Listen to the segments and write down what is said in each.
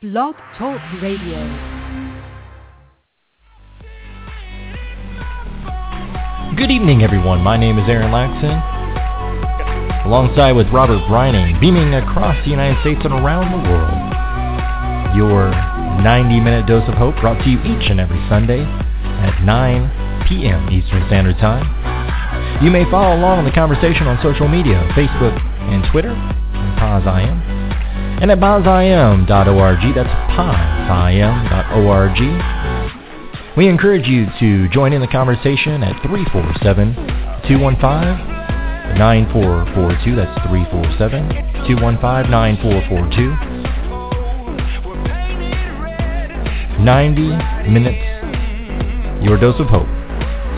Blog Talk Radio. Good evening, everyone. My name is Aaron Laxton, alongside with Robert Breining, beaming across the United States and around the world. Your 90-minute dose of hope brought to you each and every Sunday at 9 p.m. Eastern Standard Time. You may follow along in the conversation on social media, Facebook and Twitter, and PazIM, and at pazim.org. That's pazim.org. We encourage you to join in the conversation at 347-215-9442. That's 347-215-9442. 90 minutes. Your dose of hope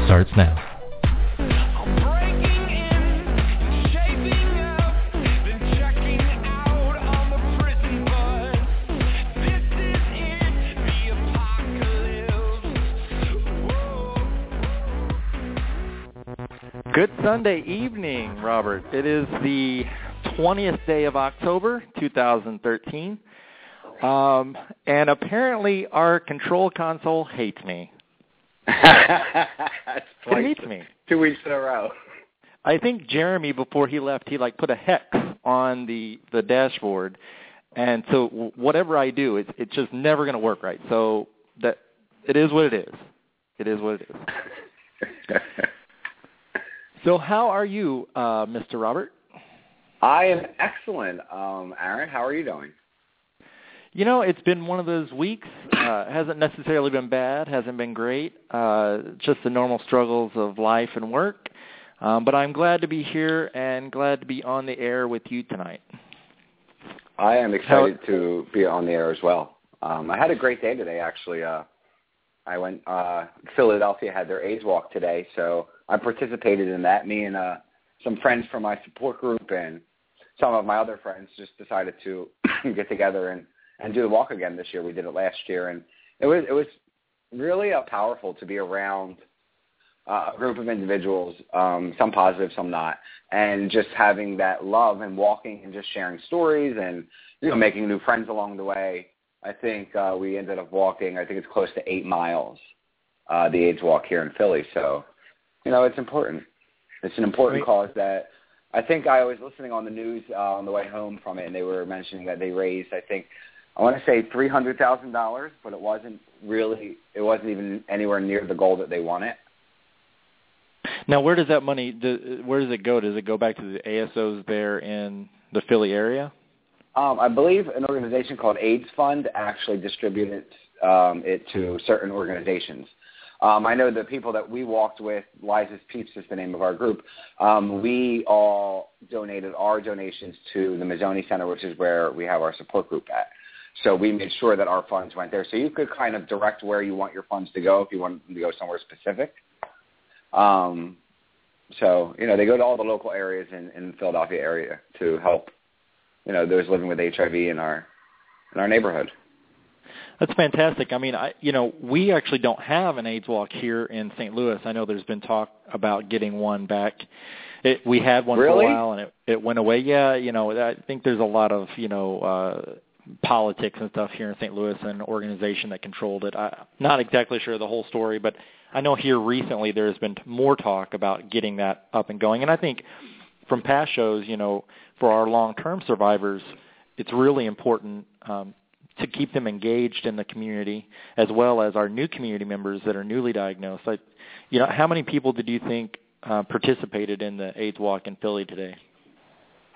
starts now. Sunday evening, Robert. It is the 20th day of October, 2013. Um, and apparently our control console hates me. It hates me. Two weeks in a row. I think Jeremy, before he left, he like put a hex on the the dashboard, and so whatever I do, it's it's just never going to work right. So that it is what it is. It is what it is. So how are you, uh, Mr. Robert? I am excellent. Um, Aaron, how are you doing? You know, it's been one of those weeks. Uh, hasn't necessarily been bad. Hasn't been great. Uh, just the normal struggles of life and work. Um, but I'm glad to be here and glad to be on the air with you tonight. I am excited to be on the air as well. Um, I had a great day today, actually. Uh, I went. Uh, Philadelphia had their AIDS walk today, so I participated in that. Me and uh, some friends from my support group and some of my other friends just decided to get together and and do the walk again this year. We did it last year, and it was it was really uh, powerful to be around uh, a group of individuals, um, some positive, some not, and just having that love and walking and just sharing stories and you know making new friends along the way. I think uh, we ended up walking. I think it's close to eight miles, uh, the AIDS walk here in Philly. So, you know, it's important. It's an important cause that I think I was listening on the news uh, on the way home from it, and they were mentioning that they raised, I think, I want to say three hundred thousand dollars, but it wasn't really, it wasn't even anywhere near the goal that they wanted. Now, where does that money? do- Where does it go? Does it go back to the ASOs there in the Philly area? Um, I believe an organization called AIDS Fund actually distributed um, it to certain organizations. Um, I know the people that we walked with, Liza's Peeps is the name of our group. Um, we all donated our donations to the Mazzoni Center, which is where we have our support group at. So we made sure that our funds went there. So you could kind of direct where you want your funds to go if you want them to go somewhere specific. Um, so you know they go to all the local areas in, in the Philadelphia area to help you know those living with HIV in our in our neighborhood. That's fantastic. I mean, I you know we actually don't have an AIDS walk here in St. Louis. I know there's been talk about getting one back. It, we had one Really? for a while and it it went away. Yeah, you know I think there's a lot of you know uh, politics and stuff here in St. Louis and an organization that controlled it. I'm not exactly sure of the whole story, but I know here recently there's been more talk about getting that up and going. And I think from past shows, you know, for our long-term survivors, it's really important um, to keep them engaged in the community as well as our new community members that are newly diagnosed. Like, you know, how many people did you think uh, participated in the AIDS walk in Philly today?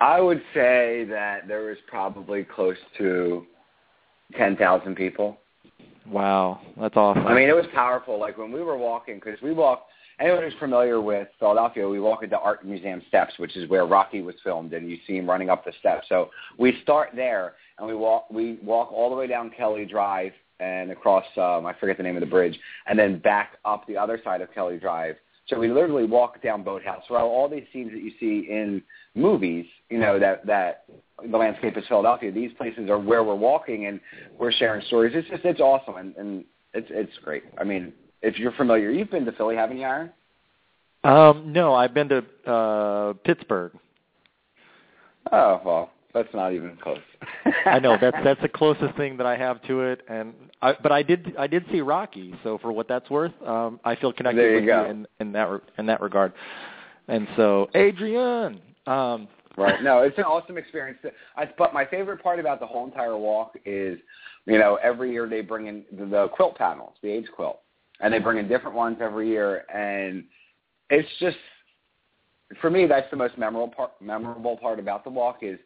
I would say that there was probably close to ten thousand people. Wow, that's awesome. I mean, it was powerful. Like when we were walking, because we walk. Anyone who's familiar with Philadelphia, we walk the Art Museum steps, which is where Rocky was filmed, and you see him running up the steps. So we start there, and we walk. We walk all the way down Kelly Drive and across. Um, I forget the name of the bridge, and then back up the other side of Kelly Drive. So we literally walk down Boathouse. So all these scenes that you see in movies, you know, that that the landscape is Philadelphia. These places are where we're walking and we're sharing stories. It's just it's awesome and, and it's it's great. I mean, if you're familiar, you've been to Philly, haven't you, Aaron? Um, no, I've been to uh, Pittsburgh. Oh well, That's not even close. I know that's that's the closest thing that I have to it, and I, but I did I did see Rocky, so for what that's worth, um, I feel connected There you with go. you in, in that re- in that regard. And so, Adrian, um, Right. No, it's an awesome experience. I, but my favorite part about the whole entire walk is, you know, every year they bring in the, the quilt panels, the AIDS quilt, and they bring in different ones every year, and it's just, for me, that's the most memorable part. Memorable part about the walk is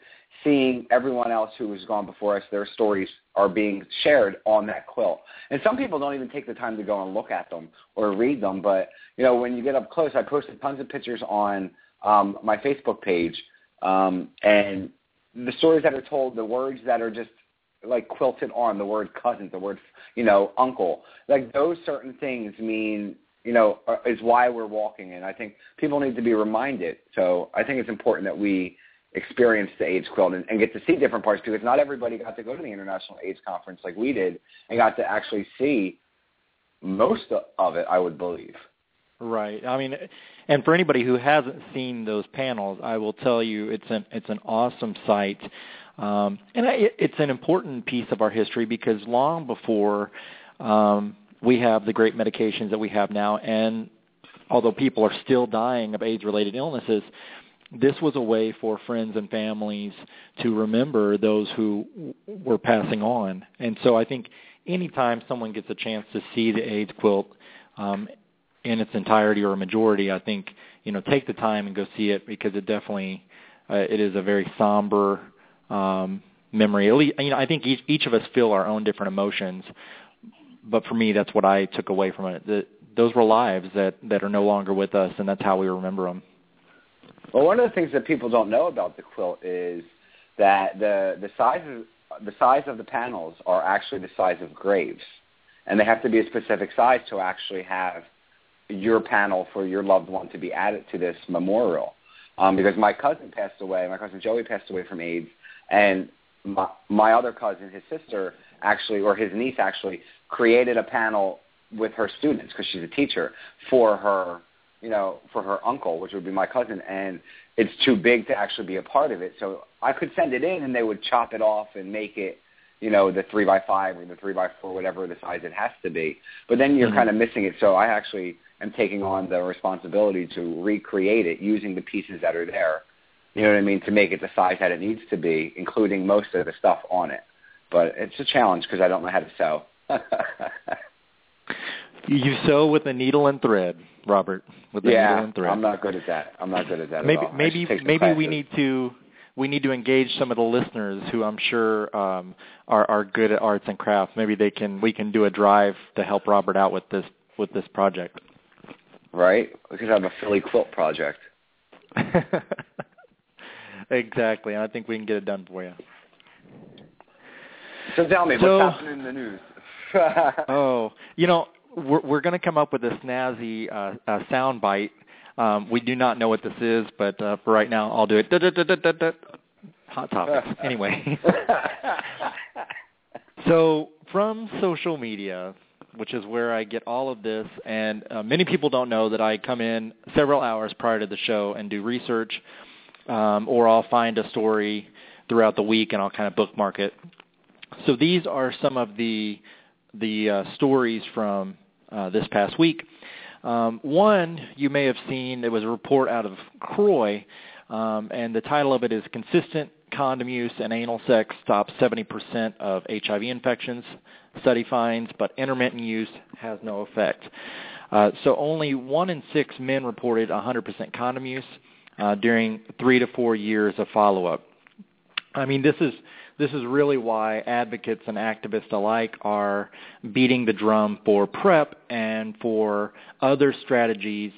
seeing everyone else who has gone before us. Their stories are being shared on that quilt, and some people don't even take the time to go and look at them or read them. But you know, when you get up close, I posted tons of pictures on um, my Facebook page um, and the stories that are told, the words that are just like quilted on, the word cousin, the word, you know, uncle, like those certain things mean, you know, are- is why we're walking. And I think people need to be reminded. So I think it's important that we experience the AIDS quilt and, and get to see different parts because not everybody got to go to the International AIDS Conference like we did and got to actually see most of it, I would believe. Right. I mean, and for anybody who hasn't seen those panels, I will tell you it's an it's an awesome site, um, and it, it's an important piece of our history because long before um, we have the great medications that we have now, and although people are still dying of AIDS-related illnesses, this was a way for friends and families to remember those who were passing on. And so I think anytime someone gets a chance to see the AIDS quilt um, in its entirety or a majority, I think you know take the time and go see it because it definitely uh, it is a very somber um, memory. At least, you know, I think each each of us feel our own different emotions, but for me, that's what I took away from it. That those were lives that that are no longer with us, and that's how we remember them. Well, one of the things that people don't know about the quilt is that the the size of the size of the panels are actually the size of graves, and they have to be a specific size to actually have your panel for your loved one to be added to this memorial. Um, because my cousin passed away, my cousin Joey passed away from AIDS, and my, my other cousin, his sister, actually, or his niece actually, created a panel with her students because she's a teacher for her you know, for her uncle, which would be my cousin, and it's too big to actually be a part of it. So I could send it in, and they would chop it off and make it, you know, the three by five or the three by four, whatever the size it has to be. But then you're Mhm. kind of missing it. So I actually am taking on the responsibility to recreate it using the pieces that are there. You know what I mean? To make it the size that it needs to be, including most of the stuff on it. But it's a challenge because I don't know how to sew. You sew with a needle and thread, Robert. With a needle and thread. I'm not good at that. I'm not good at that maybe at maybe should take some maybe we need to we need to engage some of the listeners who I'm sure um, are are good at arts and crafts. Maybe they can we can do a drive to help Robert out with this with this project. right? Because I have a Philly quilt project. exactly, and I think we can get it done for you. So tell me, So- what's happening in the news? Oh, you know, we're we're going to come up with a snazzy uh, uh, sound bite. Um, we do not know what this is, but uh, for right now, I'll do it. Da-da-da-da-da-da. Hot topics. Anyway. So from social media, which is where I get all of this, and uh, many people don't know that I come in several hours prior to the show and do research, um, or I'll find a story throughout the week and I'll kind of bookmark it. So these are some of the the uh, stories from uh, this past week. Um, one you may have seen. It was a report out of CROI, um, and the title of it is "Consistent Condom Use and Anal Sex Stops 70% of HIV Infections." Study finds, but intermittent use has no effect. Uh, so only one in six men reported 100% condom use uh, during three to four years of follow-up. I mean, this is this is really why advocates and activists alike are beating the drum for PrEP and for other strategies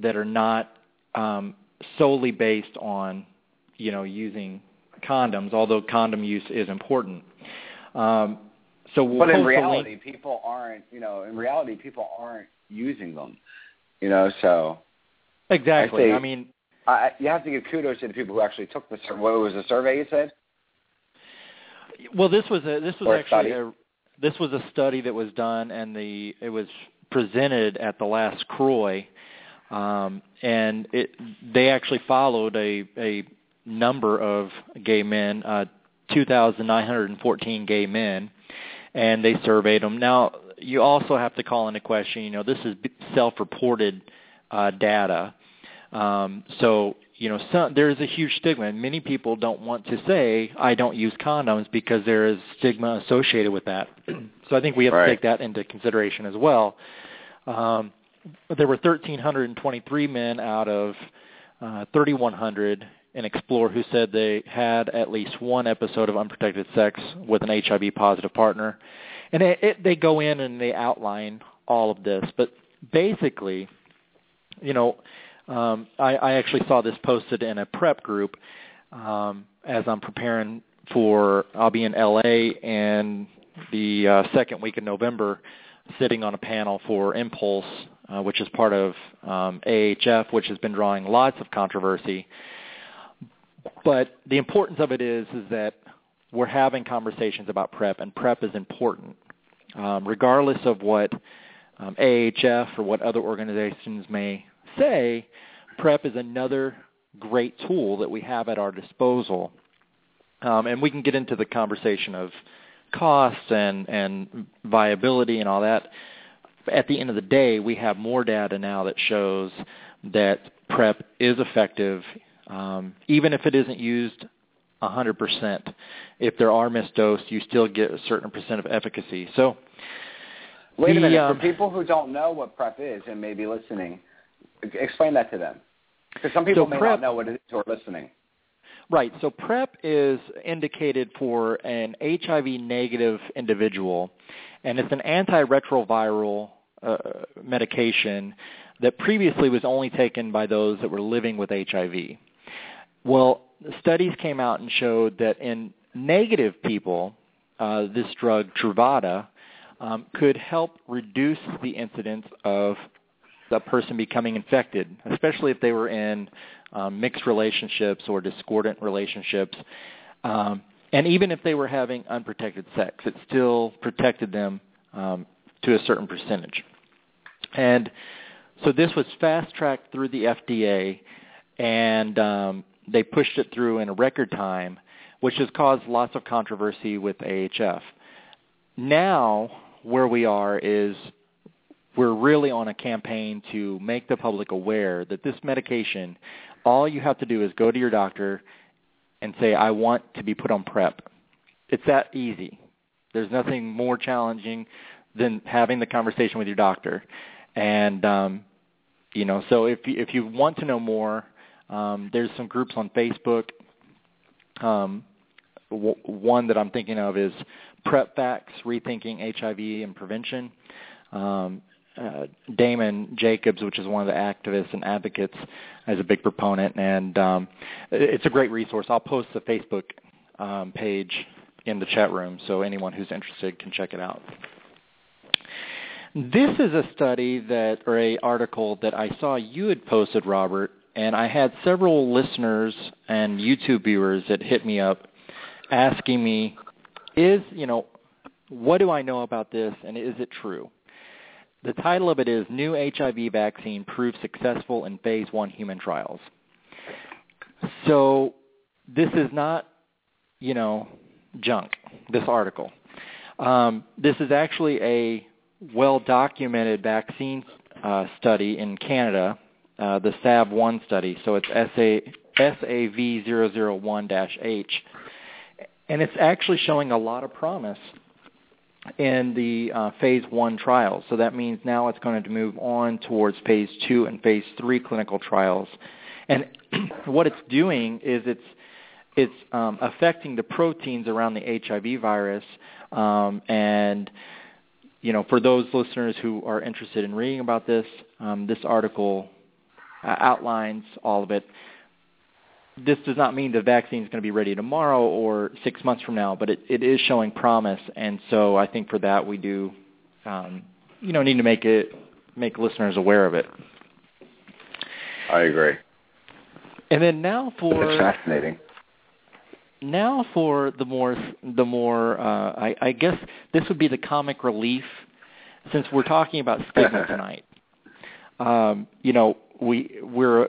that are not um, solely based on, you know, using condoms. Although condom use is important. Um, so we'll but in reality, link- people aren't. You know, in reality, people aren't using them. You know, so exactly. I see. I mean, I, you have to give kudos to the people who actually took the. sur- What was the survey you said? Well, this was a this was Or actually a this was a study that was done, and the it was presented at the last CROI, um, and it they actually followed a a number of gay men, uh, 2,914 gay men, and they surveyed them. Now, you also have to call into question, you know, this is self-reported uh, data. Um, so, you know, some, there is a huge stigma, and many people don't want to say, I don't use condoms because there is stigma associated with that. so I think we have right. to take that into consideration as well. Um, there were 1,323 men out of uh, 3,100 in Explore who said they had at least one episode of unprotected sex with an HIV positive partner. And it, it, they go in and they outline all of this. But basically, you know, um, I, I actually saw this posted in a prep group um, as I'm preparing for, I'll be in LA and the uh, second week in November sitting on a panel for Impulse, uh, which is part of um, AHF, which has been drawing lots of controversy. But the importance of it is is that we're having conversations about PrEP, and PrEP is important, um, regardless of what um, AHF or what other organizations may say. PrEP is another great tool that we have at our disposal, um, and we can get into the conversation of costs and and viability and all that. At the end of the day, we have more data now that shows that PrEP is effective, um, even if it isn't used 100%. If there are missed doses, you still get a certain percent of efficacy. So, wait a minute. um, For people who don't know what PrEP is and may be listening, explain that to them. Because some people So may PrEP- not know what it is who are listening. Right. So PrEP is indicated for an HIV negative individual, and it's an antiretroviral uh, medication that previously was only taken by those that were living with HIV. Well, studies came out and showed that in negative people, uh, this drug Truvada um, could help reduce the incidence of the person becoming infected, especially if they were in um, mixed relationships or discordant relationships. Um, and even if they were having unprotected sex, it still protected them um, to a certain percentage. And so this was fast-tracked through the FDA, and um, they pushed it through in a record time, which has caused lots of controversy with AHF. Now, where we are is we're really on a campaign to make the public aware that this medication, all you have to do is go to your doctor and say, I want to be put on PrEP. It's that easy. There's nothing more challenging than having the conversation with your doctor. And, um, you know, so if you, if you want to know more, um, there's some groups on Facebook. Um, w- one that I'm thinking of is PrEP Facts, Rethinking HIV and Prevention. Um, uh, Damon Jacobs, which is one of the activists and advocates, is a big proponent, and um, it's a great resource. I'll post the Facebook um, page in the chat room, so anyone who's interested can check it out. This is a study that, or a article that I saw you had posted, Robert, and I had several listeners and YouTube viewers that hit me up asking me, is, you know, what do I know about this and is it true? The title of it is New HIV Vaccine Proves Successful in Phase 1 Human Trials. So this is not, you know, junk, this article. Um, this is actually a well-documented vaccine uh, study in Canada, uh, the SAV-1 study. So it's SA, SAV001-H. And it's actually showing a lot of promise in the uh, phase one trials. So that means now it's going to move on towards phase two and phase three clinical trials. And what it's doing is it's it's um, affecting the proteins around the HIV virus. Um, and you know, for those listeners who are interested in reading about this, um, this article uh, outlines all of it this does not mean the vaccine is going to be ready tomorrow or six months from now, but it, it is showing promise, and so I think for that we do, um, you know, need to make it make listeners aware of it. I agree. And then now for It's fascinating. now for the more the more uh, I, I guess this would be the comic relief since we're talking about stigma tonight. Um, you know, we we're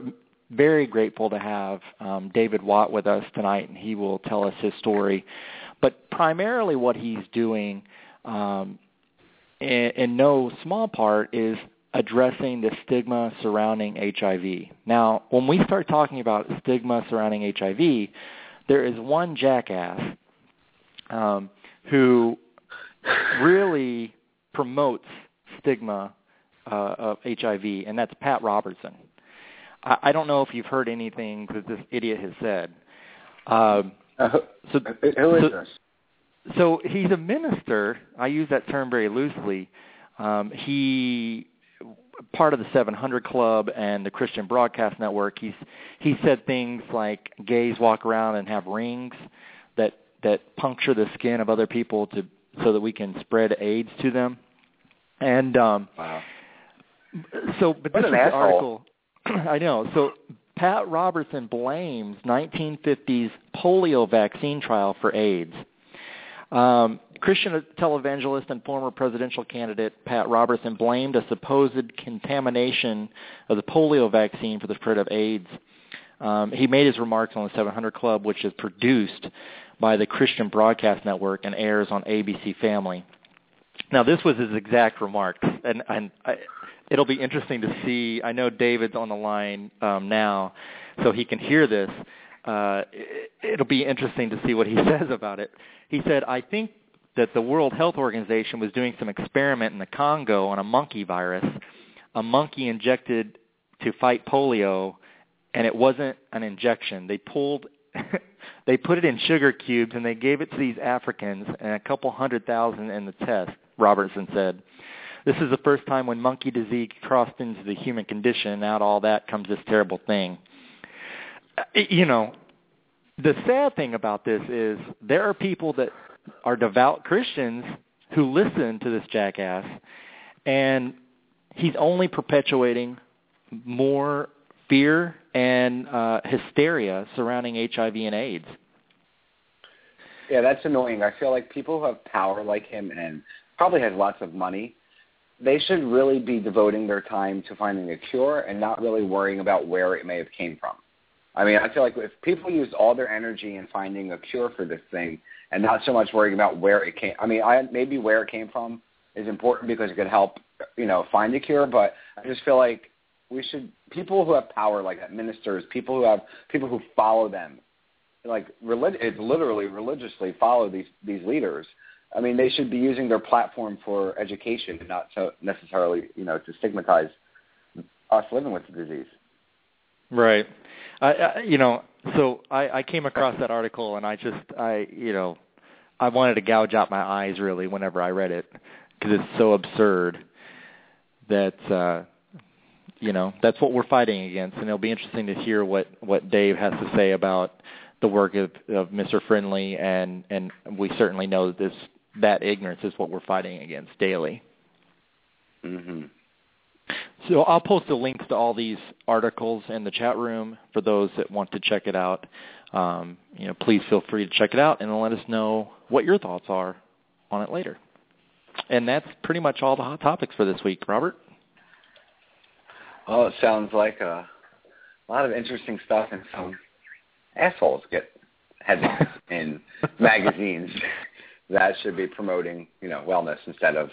very grateful to have um, David Watt with us tonight, and he will tell us his story. But primarily, what he's doing, um, in, in no small part, is addressing the stigma surrounding HIV. Now, when we start talking about stigma surrounding HIV, there is one jackass um, who really promotes stigma uh, of HIV, and that's Pat Robertson. I, I don't know if you've heard anything that this idiot has said. Um, uh, so, who is so, this? So he's a minister. I use that term very loosely. Um, he part of the 700 Club and the Christian Broadcast Network. He's he said things like gays walk around and have rings that that puncture the skin of other people to so that we can spread AIDS to them. And um wow. so but what this is the article I know. So Pat Robertson blames 1950s polio vaccine trial for AIDS. Um, Christian televangelist and former presidential candidate Pat Robertson blamed a supposed contamination of the polio vaccine for the spread of AIDS. Um, he made his remarks on the 700 Club, which is produced by the Christian Broadcast Network and airs on ABC Family. Now, this was his exact remarks, and, and I, it'll be interesting to see. I know David's on the line um, now, so he can hear this. Uh, it, it'll be interesting to see what he says about it. He said, "I think that the World Health Organization was doing some experiment in the Congo on a monkey virus, a monkey injected to fight polio, and it wasn't an injection. They pulled they put it in sugar cubes and they gave it to these Africans and a couple hundred thousand in the test, Robertson said. This is the first time when monkey disease crossed into the human condition and out all that comes this terrible thing. You know, the sad thing about this is there are people that are devout Christians who listen to this jackass, and he's only perpetuating more fear and uh, hysteria surrounding HIV and AIDS. Yeah, that's annoying. I feel like people who have power like him and probably has lots of money, they should really be devoting their time to finding a cure and not really worrying about where it may have came from. I mean, I feel like if people use all their energy in finding a cure for this thing and not so much worrying about where it came, I mean, I, maybe where it came from is important because it could help, you know, find a cure. But I just feel like we should people who have power like that, ministers, people who have people who follow them, like relig- it's literally religiously follow these these leaders. I mean, they should be using their platform for education, not so necessarily, you know, to stigmatize us living with the disease. Right. I, I you know, so I, I came across that article and I just I you know I wanted to gouge out my eyes really whenever I read it because it's so absurd that uh you know that's what we're fighting against and it'll be interesting to hear what what Dave has to say about the work of, of Mr. Friendly and and we certainly know that this that ignorance is what we're fighting against daily. Mhm. So I'll post the links to all these articles in the chat room for those that want to check it out. Um, you know, please feel free to check it out and let us know what your thoughts are on it later. And that's pretty much all the hot topics for this week, Robert. Oh, it sounds like a, a lot of interesting stuff and some assholes get headlines in magazines that should be promoting, you know, wellness instead of,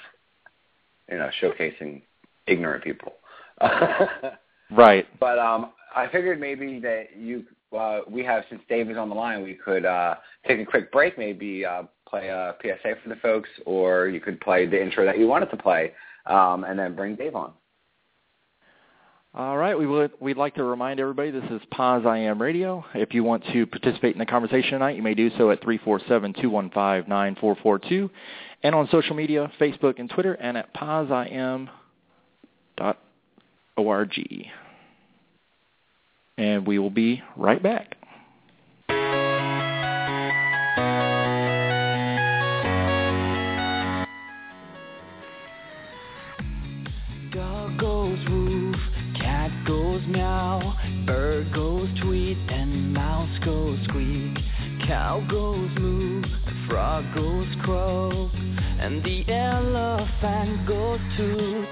you know, showcasing ignorant people. right. But um, I figured maybe that you uh, we have since Dave is on the line, we could uh, take a quick break, maybe uh, play a PSA for the folks, or you could play the intro that you wanted to play, um, and then bring Dave on. All right, we would we'd like to remind everybody this is Paz IM Radio. If you want to participate in the conversation tonight, you may do so at 347-215-9442 and on social media, Facebook and Twitter and at pazim org. And we will be right back. Cow goes moo, the frog goes croak, and the elephant goes toot.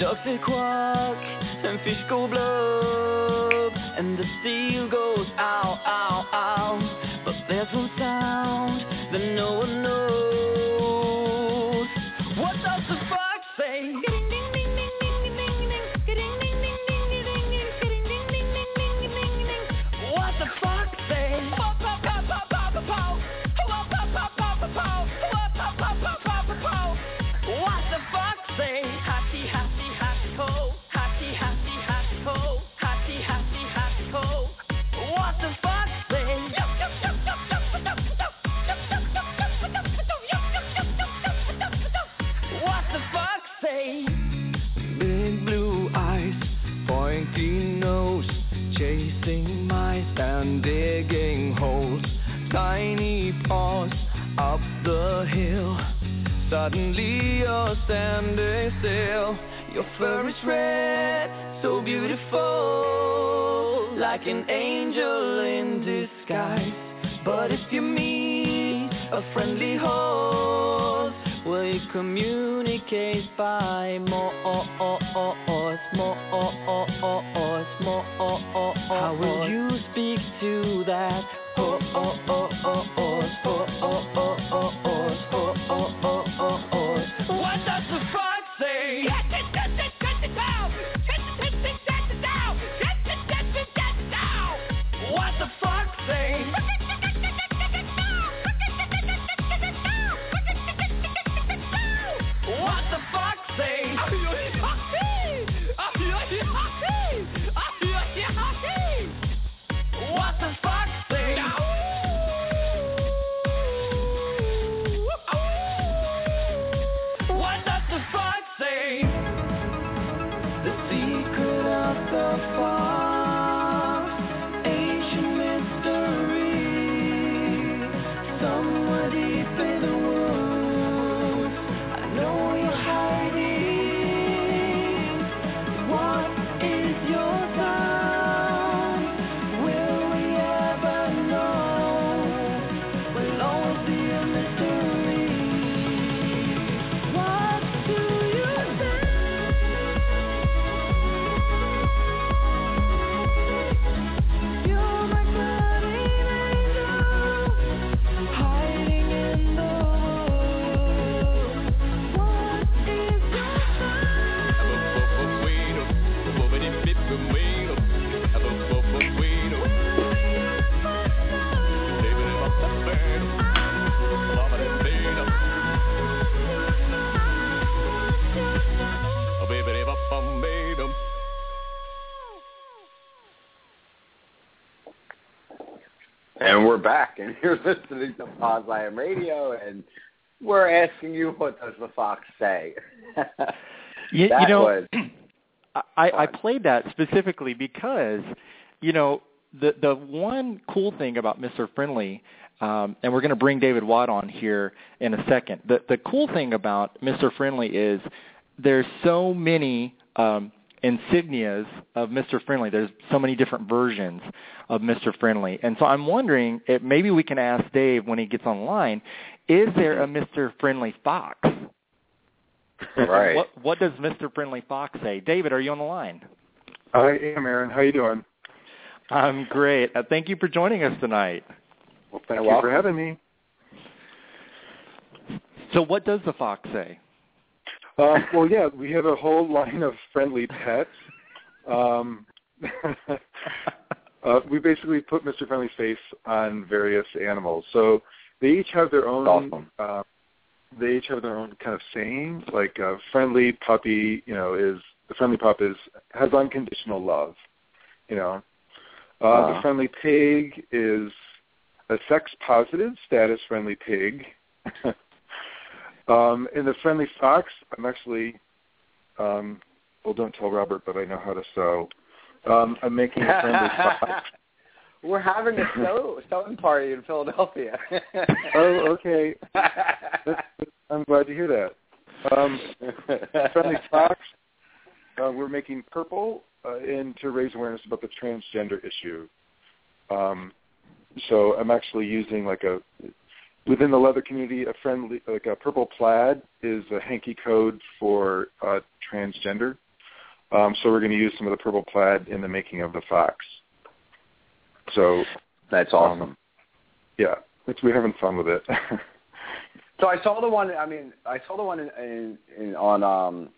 Ducks they quack and fish go blub and the steel goes ow, ow, ow. But there's one Suddenly you're standing still. Your fur is red, so beautiful, like an angel in disguise. But if you meet a friendly horse, will you communicate by more, more, more? How will you speak to that horse? Back, and you're listening to Paz IM Radio, and we're asking you, what does the fox say? You, you know, was I, I played that specifically because, you know, the the one cool thing about Mr. Friendly, um, and we're going to bring David Watt on here in a second. The the cool thing about Mr. Friendly is there's so many um, insignias of Mr. Friendly. There's so many different versions of Mr. Friendly, and so I'm wondering if maybe we can ask Dave when he gets online, is there a Mr. Friendly Fox? right. What what does Mr. Friendly Fox say? David, are you on the line? I am, Aaron. How you doing? I'm great. Uh, thank you for joining us tonight. Well, thank You're you for having me. So what does the fox say? Uh, well, yeah, we have a whole line of friendly pets. Um, uh, we basically put Mr. Friendly's face on various animals. So they each have their own. Awesome. Uh, they each have their own kind of saying. Like a friendly puppy, you know, is the friendly pup is has unconditional love. You know, uh, Wow. the friendly pig is a sex positive status friendly pig. um, and the friendly fox, I'm actually, um, well, don't tell Robert, but I know how to sew. Um, I'm making a friendly fox. We're having a sew, sewing party in Philadelphia. Oh, okay. I'm glad to hear that. Um, friendly fox, uh, we're making purple uh, and to raise awareness about the transgender issue. Um, so I'm actually using like a within the leather community, a friendly like a purple plaid is a hanky code for uh, transgender. Um, so we're going to use some of the purple plaid in the making of the fox. So that's awesome. Um, yeah, it's, we're having fun with it. so I saw the one. I mean, I saw the one in, in, in on. um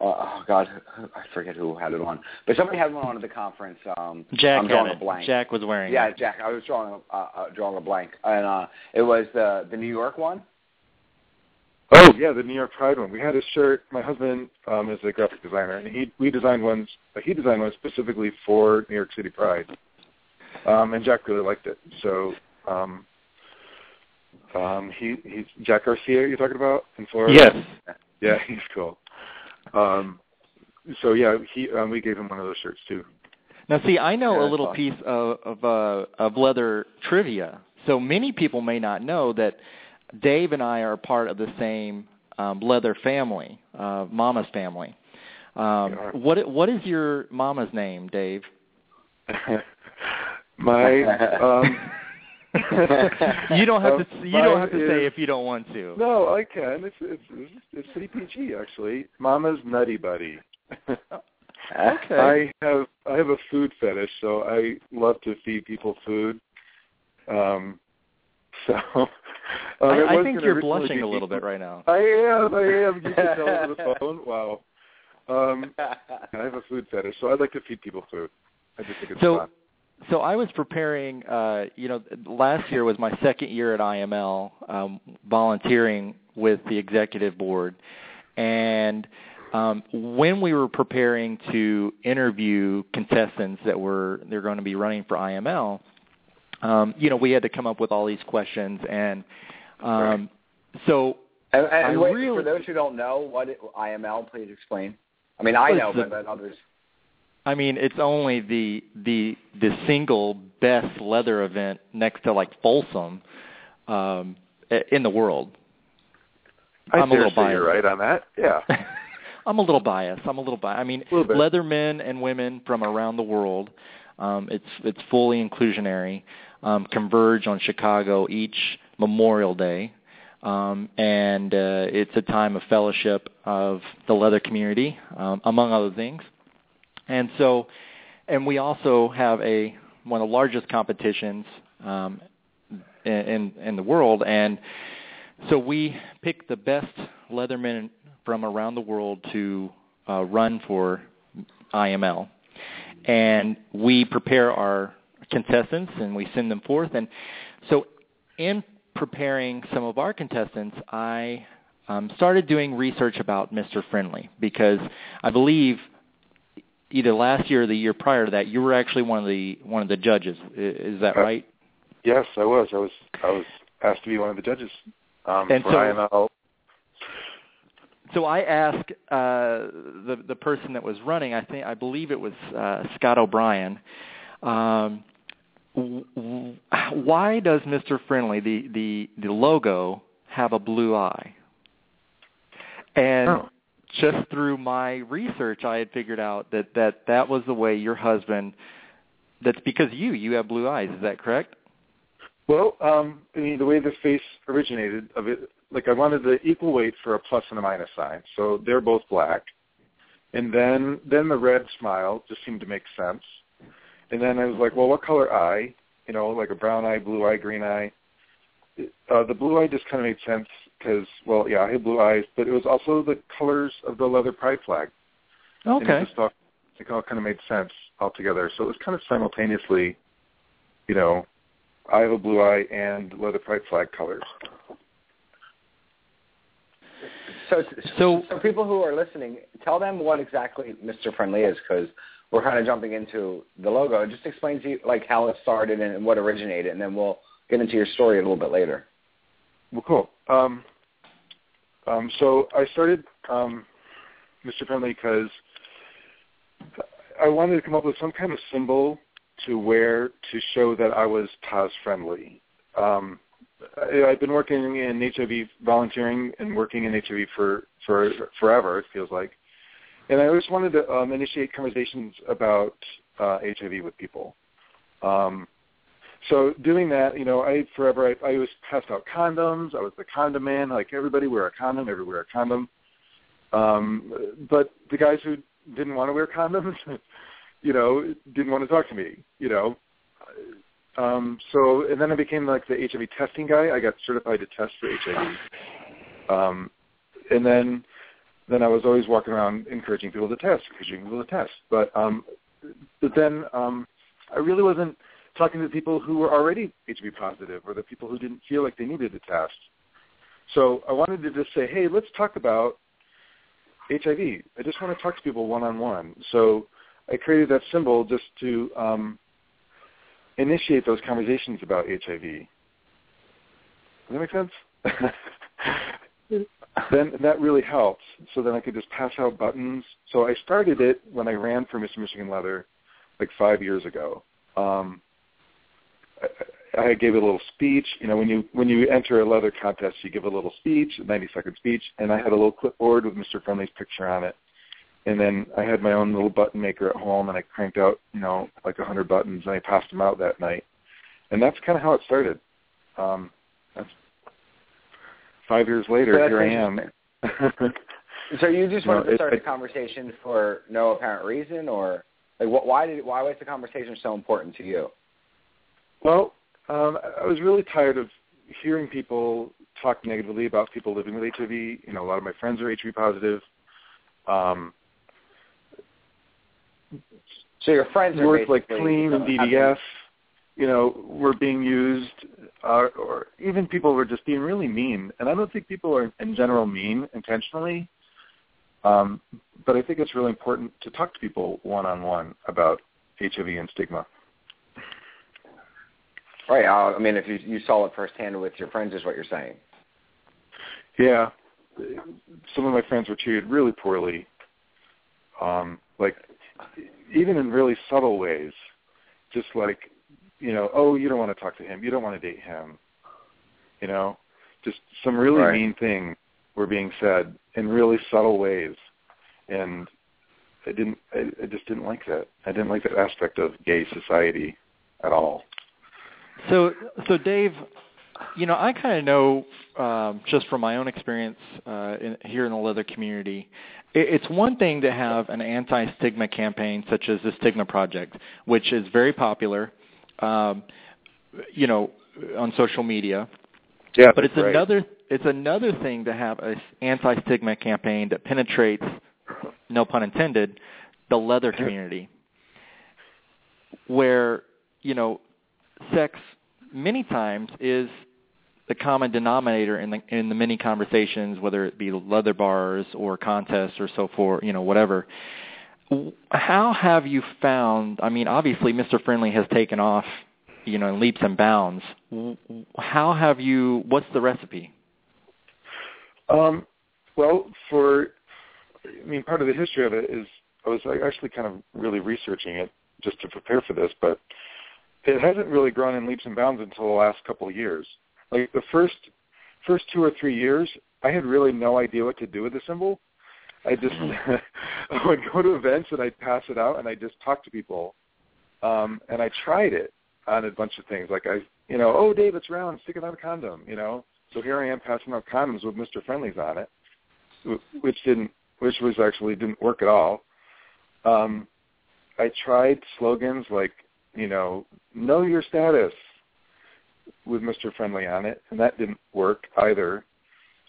uh, oh God, I forget who had it on, but somebody had one on at the conference. Um, Jack I'm drawing had a blank. Jack was wearing it. yeah, it. Jack. I was drawing a, uh, uh, drawing a blank, and uh, it was the the New York one. Oh yeah, the New York Pride one. We had a shirt. My husband um, is a graphic designer, and he we designed ones. He designed one specifically for New York City Pride, um, and Jack really liked it. So um, um, he he's Jack Garcia. You're talking about in Florida? Yes. Yeah, he's cool. Um, so yeah, he um, we gave him one of those shirts too. Now, see, I know Yeah, a little awesome. piece of of, uh, of leather trivia. So many people may not know that Dave and I are part of the same um, leather family, uh, Mama's family. Um, what what is your mama's name, Dave? My um, you don't have to. You don't have to mine say if you don't want to. No, I can. It's it's it's, it's pretty PG actually. Mama's Nutty Buddy. Okay. I have I have a food fetish, so I love to feed people food. Um, so um, I, I think you're blushing a little bit right now. I am. I am. You can tell over the phone. Wow. Um, I have a food fetish, so I like to feed people food. I just think it's So- fun. So I was preparing. Uh, you know, last year was my second year at IML, um, volunteering with the executive board, and um, when we were preparing to interview contestants that were they're going to be running for IML, um, you know, we had to come up with all these questions, and um, so And, and wait, really- for those who don't know, what it, IML? Please explain. I mean, I know, but, but others. I mean, it's only the the the single best leather event next to like Folsom um, in the world. I I'm a little say you're biased. right on that. Yeah. I'm a little biased. I'm a little biased. I mean, leather men and women from around the world. Um, it's it's fully inclusionary. Um, converge on Chicago each Memorial Day, um, and uh, it's a time of fellowship of the leather community, um, among other things. And so, and we also have a one of the largest competitions um, in, in the world, and so we pick the best leathermen from around the world to uh, run for IML, and we prepare our contestants and we send them forth. And so, in preparing some of our contestants, I um, started doing research about Mr. Friendly because I believe either last year or the year prior to that, you were actually one of the one of the judges. Is that Uh, right? Yes, I was. I was. I was asked to be one of the judges um, And for so- IML. So I asked uh, the the person that was running. I think I believe it was uh, Scott O'Brien. Um, w- w- why does Mr. Friendly the the the logo have a blue eye? And Oh. Just through my research, I had figured out that that that was the way your husband. That's because you you have blue eyes. Is that correct? Well, um, I mean, the way the face originated of it, like I wanted the equal weight for a plus and a minus sign, so they're both black, and then then the red smile just seemed to make sense, and then I was like, well, what color eye? You know, like a brown eye, blue eye, green eye. Uh, the blue eye just kind of made sense because, well, yeah, I had blue eyes, but it was also the colors of the leather pride flag. And Okay. it just all, it all kind of made sense altogether. So it was kind of simultaneously, you know, I have a blue eye and leather pride flag colors. So, So- so people who are listening, tell them what exactly Mr. Friendly is, because we're kind of jumping into the logo. Just explain to you like how it started and what originated, and then we'll get into your story a little bit later. Well, cool. Um, um, so I started um, Mr. Friendly because I wanted to come up with some kind of symbol to wear to show that I was Taz friendly. Um, I've been working in HIV, volunteering and working in HIV for, for forever. It feels like, and I always wanted to um, initiate conversations about uh, HIV with people. Um, so doing that, you know, I forever I, I always passed out condoms. I was the condom man. Like everybody wear a condom, everywhere a condom. Um, but the guys who didn't want to wear condoms, you know, didn't want to talk to me. You know, um, so and then I became like the HIV testing guy. I got certified to test for HIV. Um, and then then I was always walking around encouraging people to test, encouraging people to test. But um, but then um, I really wasn't talking to people who were already HIV positive or the people who didn't feel like they needed to test. So I wanted to just say, hey, let's talk about HIV. I just want to talk to people one on one. So I created that symbol just to um, initiate those conversations about HIV. Does that make sense? then that really helps. So then I could just pass out buttons. So I started it when I ran for Mr. Michigan Leather, like five years ago. Um, I, I gave a little speech. You know, when you when you enter a leather contest, you give a little speech, a 90 second speech, and I had a little clipboard with Mr. Friendly's picture on it. And then I had my own little button maker at home, and I cranked out, you know, like a hundred buttons, and I passed them out that night. And that's kind of how it started. Um, that's five years later, so here I am. so you just wanted no, to start it, the conversation for no apparent reason, or like what, why did why was the conversation so important to you? Well, um, I was really tired of hearing people talk negatively about people living with HIV. You know, a lot of my friends are HIV positive. Um, so your friends are words like clean and DDF, you know, were being used, uh, or even people were just being really mean. And I don't think people are in general mean intentionally. Um, but I think it's really important to talk to people one on one about HIV and stigma. Right. I mean, if you you saw it firsthand with your friends, is what you're saying. Yeah, some of my friends were treated really poorly. Um, like even in really subtle ways, just like you know, oh, you don't want to talk to him, you don't want to date him. You know, just some really right. mean things were being said in really subtle ways, and I didn't. I, I just didn't like that. I didn't like that aspect of gay society at all. So, so Dave, you know, I kind of know um, just from my own experience uh, in, here in the leather community, it, it's one thing to have an anti-stigma campaign such as the Stigma Project, which is very popular, um, you know, on social media. Yeah, but it's right. another it's another thing to have an anti-stigma campaign that penetrates, no pun intended, the leather community, where you know sex many times is the common denominator in the in the many conversations, whether it be leather bars or contests or so forth, you know, whatever. How have you found? I mean, obviously, Mr. Friendly has taken off, you know, in leaps and bounds. How have you? What's the recipe? Um, well, for I mean, part of the history of it is I was actually kind of really researching it just to prepare for this, but it hasn't really grown in leaps and bounds until the last couple of years. Like the first first two or three years, I had really no idea what to do with the symbol. I just I would go to events and I'd pass it out and I just talk to people. Um, and I tried it on a bunch of things. Like I, you know, oh Dave, it's round, stick it on a condom. You know, so here I am passing out condoms with Mr. Friendly's on it, which didn't, which was actually didn't work at all. Um, I tried slogans like you know, know your status with Mr. Friendly on it, and that didn't work either.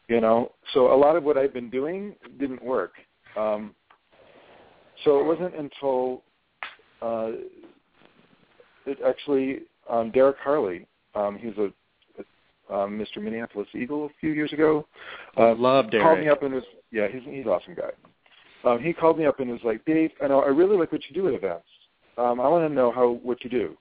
You know, so a lot of what I've been doing didn't work. Um, so it wasn't until uh, it actually um, Derek Harley, um, he's a, a um, Mr. Minneapolis Eagle a few years ago. Uh, Love Derek. Called me up and was yeah, he's he's an awesome guy. Um, he called me up and was like, Dave, I know I really like what you do at events um, I want to know how what you do.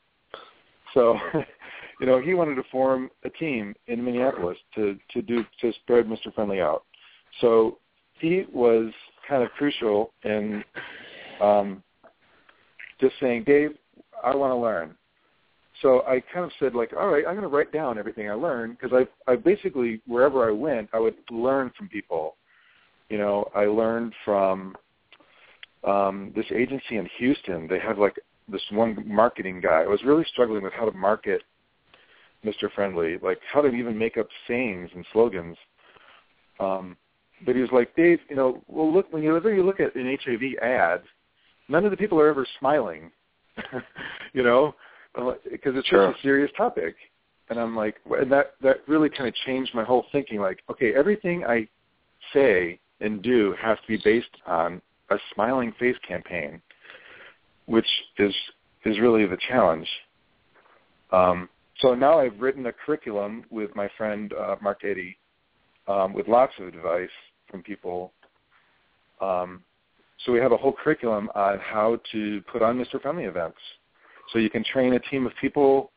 So, you know, he wanted to form a team in Minneapolis to to do to spread Mr. Friendly out. So he was kind of crucial in um, just saying, Dave, I want to learn. So I kind of said, like, all right, I'm going to write down everything I learned because I I basically wherever I went, I would learn from people. You know, I learned from um, this agency in Houston. They have like this one marketing guy. I was really struggling with how to market Mr. Friendly, like how to even make up sayings and slogans. Um, but he was like, Dave, you know, well, look when you you look at an HIV ad, none of the people are ever smiling. you know, because it's Sure. such a serious topic. And I'm like, and that that really kind of changed my whole thinking. Like, okay, everything I say and do has to be based on a smiling face campaign, which is is really the challenge. Um, so now I've written a curriculum with my friend uh, Mark Eddy, um, with lots of advice from people. Um, so we have a whole curriculum on how to put on Mr. Friendly events. So you can train a team of people.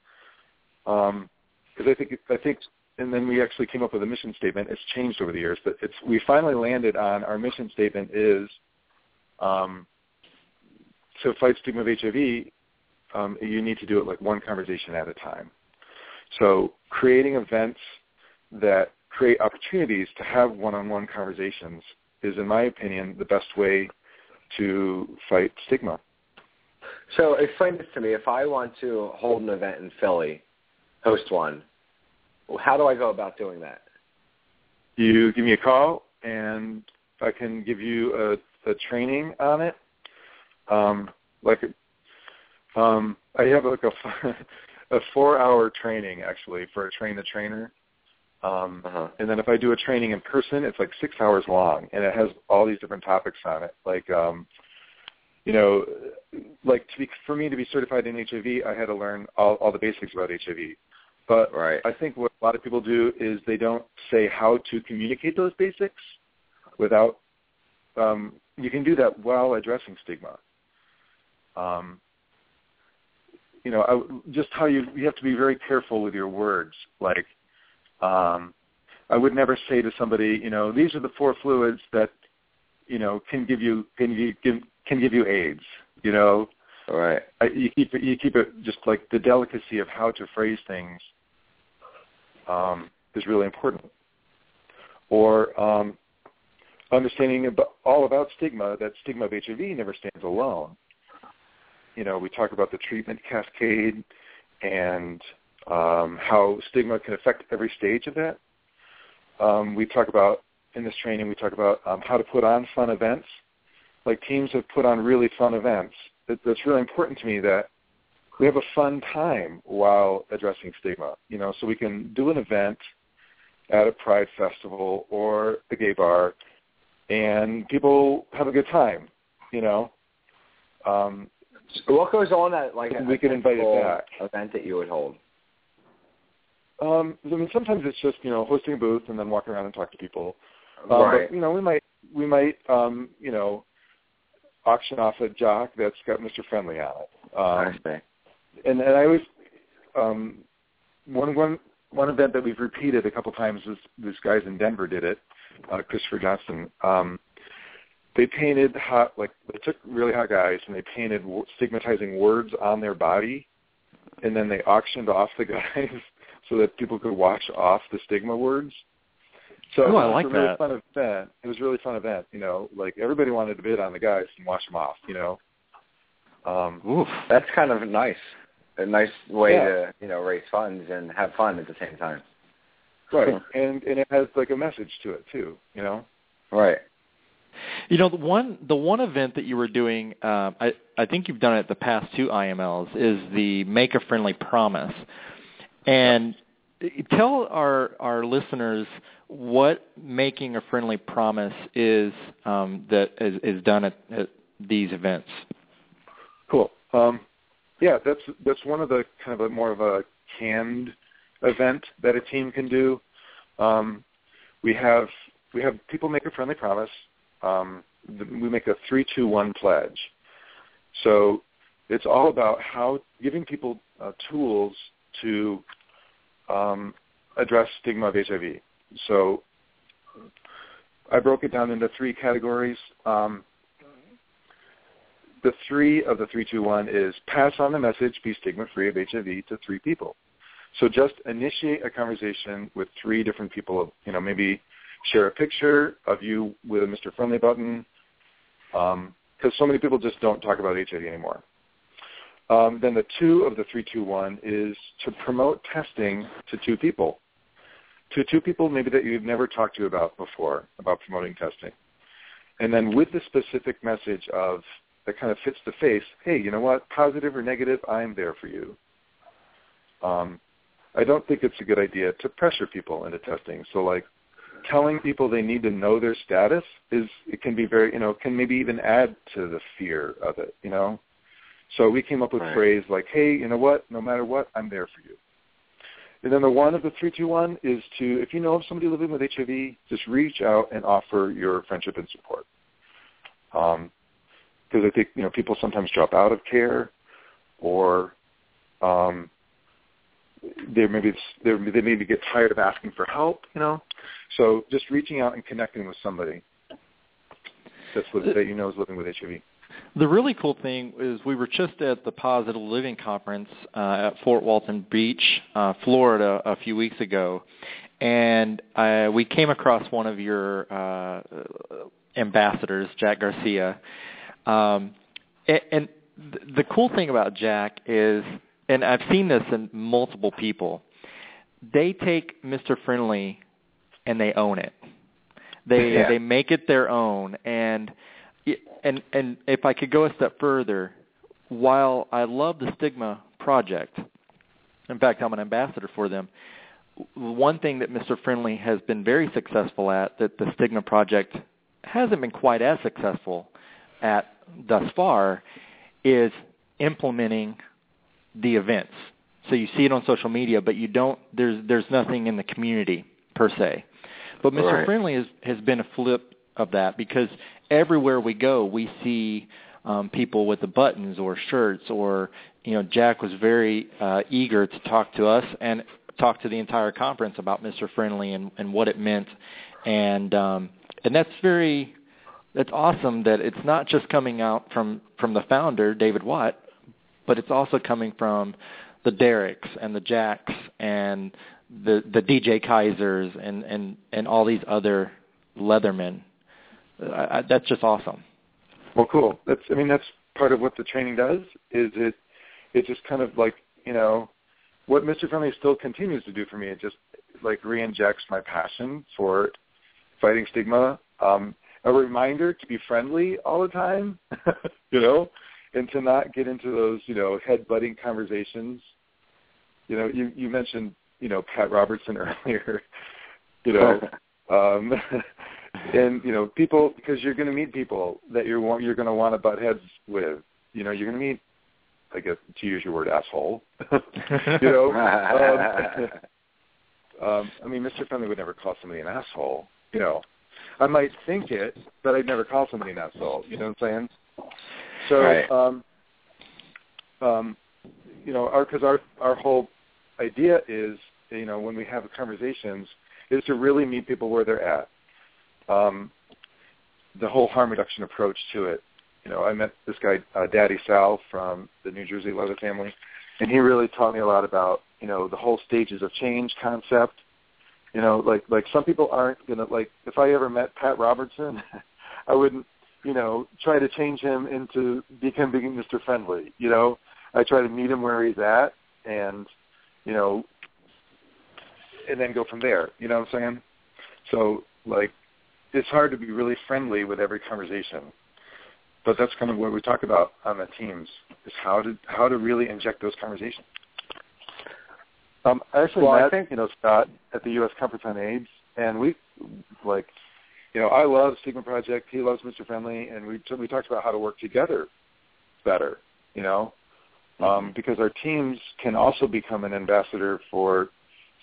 Um, because I think I think, and then we actually came up with a mission statement. It's changed over the years, but it's we finally landed on our mission statement is um, to fight stigma of HIV. Um, you need to do it like one conversation at a time. So creating events that create opportunities to have one-on-one conversations is, in my opinion, the best way to fight stigma. So explain this to me. If I want to hold an event in Philly, host one, how do I go about doing that? You give me a call, and I can give you a training on it. Um, like, um, I have like a a four-hour training actually for a train the trainer. Um, Uh-huh. and then if I do a training in person, it's like six hours long, and it has all these different topics on it. Like, um, you know, like to be, for me to be certified in HIV, I had to learn all, all the basics about HIV. But Right. I think what a lot of people do is they don't say how to communicate those basics without. Um, you can do that while addressing stigma. Um, you know, I, just how you you have to be very careful with your words. Like, um, I would never say to somebody, you know, these are the four fluids that, you know, can give you can you give can give you AIDS. You know, All right. I, you keep it, you keep it just like the delicacy of how to phrase things um, is really important. Or um, understanding about, all about stigma, that stigma of HIV never stands alone. You know, we talk about the treatment cascade and um, how stigma can affect every stage of that. Um, we talk about, in this training, we talk about um, how to put on fun events. Like teams have put on really fun events. It, it's really important to me that we have a fun time while addressing stigma. You know, so we can do an event at a pride festival or a gay bar, and people have a good time. You know, um, what goes on at like We a can invite it back. event that you would hold? um, I mean, sometimes it's just you know hosting a booth and then walking around and talk to people. Um, right. But you know, we might we might um, you know auction off a jock that's got Mr. Friendly on it. I Um, see. and and I always um, one one one event that we've repeated a couple times is this guys in Denver did it, uh, Christopher Johnson. Um, they painted hot like they took really hot guys and they painted w- stigmatizing words on their body, and then they auctioned off the guys so that people could wash off the stigma words. So Ooh, I it was like a really that. fun event. It was a really fun event. You know, like everybody wanted to bid on the guys and wash them off. You know. Um, Oof. That's kind of nice. A nice way Yeah. to you know raise funds and have fun at the same time. Right, and and it has like a message to it too. You know. Right. You know, the one the one event that you were doing, um, I I think you've done it the past two IMLs, is the Make a Friendly Promise, and tell our our listeners what making a friendly promise is um, that is, is done at, at these events. Cool. Um, yeah, that's that's one of the kind of a more of a canned event that a team can do. Um, we have we have people make a friendly promise. Um, we make a three, two, one pledge. So it's all about how giving people uh, tools to um, address stigma of HIV. So I broke it down into three categories. Um, the three of the three two one is pass on the message, be stigma free of HIV to three people. So just initiate a conversation with three different people. You know, maybe share a picture of you with a Mr. Friendly button, because so many people just don't talk about HIV anymore. Um, then the two of the three two one is to promote testing to two people, to two people maybe that you've never talked to about before about promoting testing, and then with the specific message of that kind of fits the face. Hey, you know what? Positive or negative, I'm there for you. um, I don't think it's a good idea to pressure people into testing. So like telling people they need to know their status is it can be very you know can maybe even add to the fear of it. You know, so we came up with Right. a phrase like, "Hey, you know what? No matter what, I'm there for you." And then the one of the three, two, one is to if you know of somebody living with HIV, just reach out and offer your friendship and support. Um, because I think you know people sometimes drop out of care, or um, they maybe they they maybe get tired of asking for help. You know, so just reaching out and connecting with somebody that's with, that you know is living with HIV. The really cool thing is we were just at the Positive Living Conference uh, at Fort Walton Beach, uh, Florida, a few weeks ago, and uh, we came across one of your uh, ambassadors, Jack Garcia. Um, and, and the cool thing about Jack is, and I've seen this in multiple people, they take Mr. Friendly and they own it. They Yeah. they make it their own and and and if I could go a step further, while I love the Stigma project, in fact I'm an ambassador for them. One thing that Mr. Friendly has been very successful at that the Stigma project hasn't been quite as successful at thus far is implementing the events. So you see it on social media, but you don't. There's there's nothing in the community per se. But Mr. Right. Friendly has has been a flip of that because everywhere we go, we see um, people with the buttons or shirts, or you know, Jack was very uh, eager to talk to us and talk to the entire conference about Mr. Friendly and, and what it meant, and um, and that's very that's awesome that it's not just coming out from from the founder David Watt, but it's also coming from the Derricks and the Jacks and the the DJ Kaisers and and and all these other Leathermen. I, I, that's just awesome. Well, cool. That's I mean that's part of what the training does. Is it it just kind of like you know what Mr. Friendly still continues to do for me. It just like re-injects my passion for fighting stigma. Um, a reminder to be friendly all the time, you know, and to not get into those you know head-butting conversations. You know, you you mentioned you know Pat Robertson earlier. You know, um, and you know people because you're going to meet people that you're you're going to want to butt heads with. You know, you're going to meet, I guess, to use your word, asshole. you know, um, um, I mean, Mr. Friendly would never call somebody an asshole. You know, I might think it, but I'd never call somebody an asshole. You know what I'm saying? So, Right. um, um, you know, our because our our whole idea is, you know, when we have conversations, is to really meet people where they're at. Um, the whole harm reduction approach to it. You know, I met this guy, uh, Daddy Sal from the New Jersey Leather family, and he really taught me a lot about, you know, the whole stages of change concept. You know, like like some people aren't gonna like. If I ever met Pat Robertson, I wouldn't, you know, try to change him into becoming Mr. Friendly. You know, I try to meet him where he's at, and you know, and then go from there. You know what I'm saying? So like, it's hard to be really friendly with every conversation, but that's kind of what we talk about on the teams is how to how to really inject those conversations. Um, I actually Well, I think- you know Scott at the U.S. Conference on AIDS, and we like, you know, I love Stigma Project. He loves Mr. Friendly, and we we talked about how to work together better. You know, um, because our teams can also become an ambassador for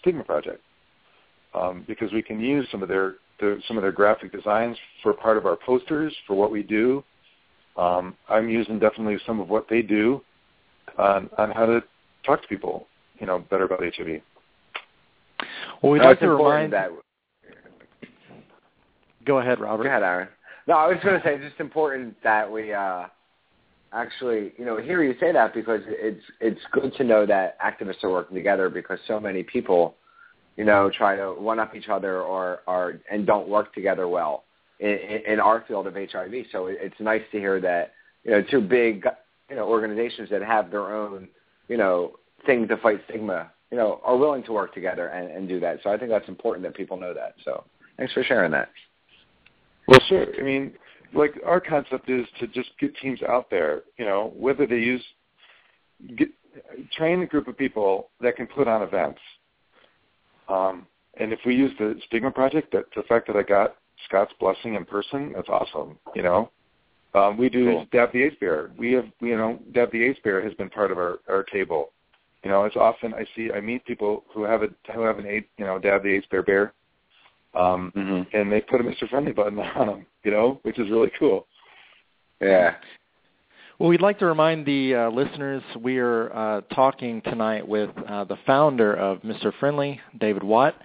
Stigma Project um, because we can use some of their, their some of their graphic designs for part of our posters for what we do. Um, I'm using definitely some of what they do on, on how to talk to people, you know, better about HIV. Well, we'd No, like to remind. that Go ahead, Robert. Go ahead, Aaron. No, I was going to say it's just important that we uh, actually, you know, hear you say that because it's it's good to know that activists are working together because so many people, you know, try to one up each other or or and don't work together well in, in in our field of HIV. So it's nice to hear that you know two big you know organizations that have their own you know thing to fight stigma, you know, are willing to work together and, and do that. So I think that's important that people know that. So thanks for sharing that. Well, sure. I mean, like our concept is to just get teams out there. You know, whether they use get train a group of people that can put on events. Um, and if we use the Stigma Project, that the fact that I got Scott's blessing in person, that's awesome. You know, um, we do Cool. Dab the AIDS Bear. We have, you know, Dab the AIDS Bear has been part of our our table. You know, it's often I see I meet people who have a who have an eight, you know, Dab the AIDS Bear bear, um, hmm and they put a Mr. Friendly button on them. You know, which is really cool. Yeah. Well, we'd like to remind the uh, listeners we are uh, talking tonight with uh, the founder of Mr. Friendly, David Watt.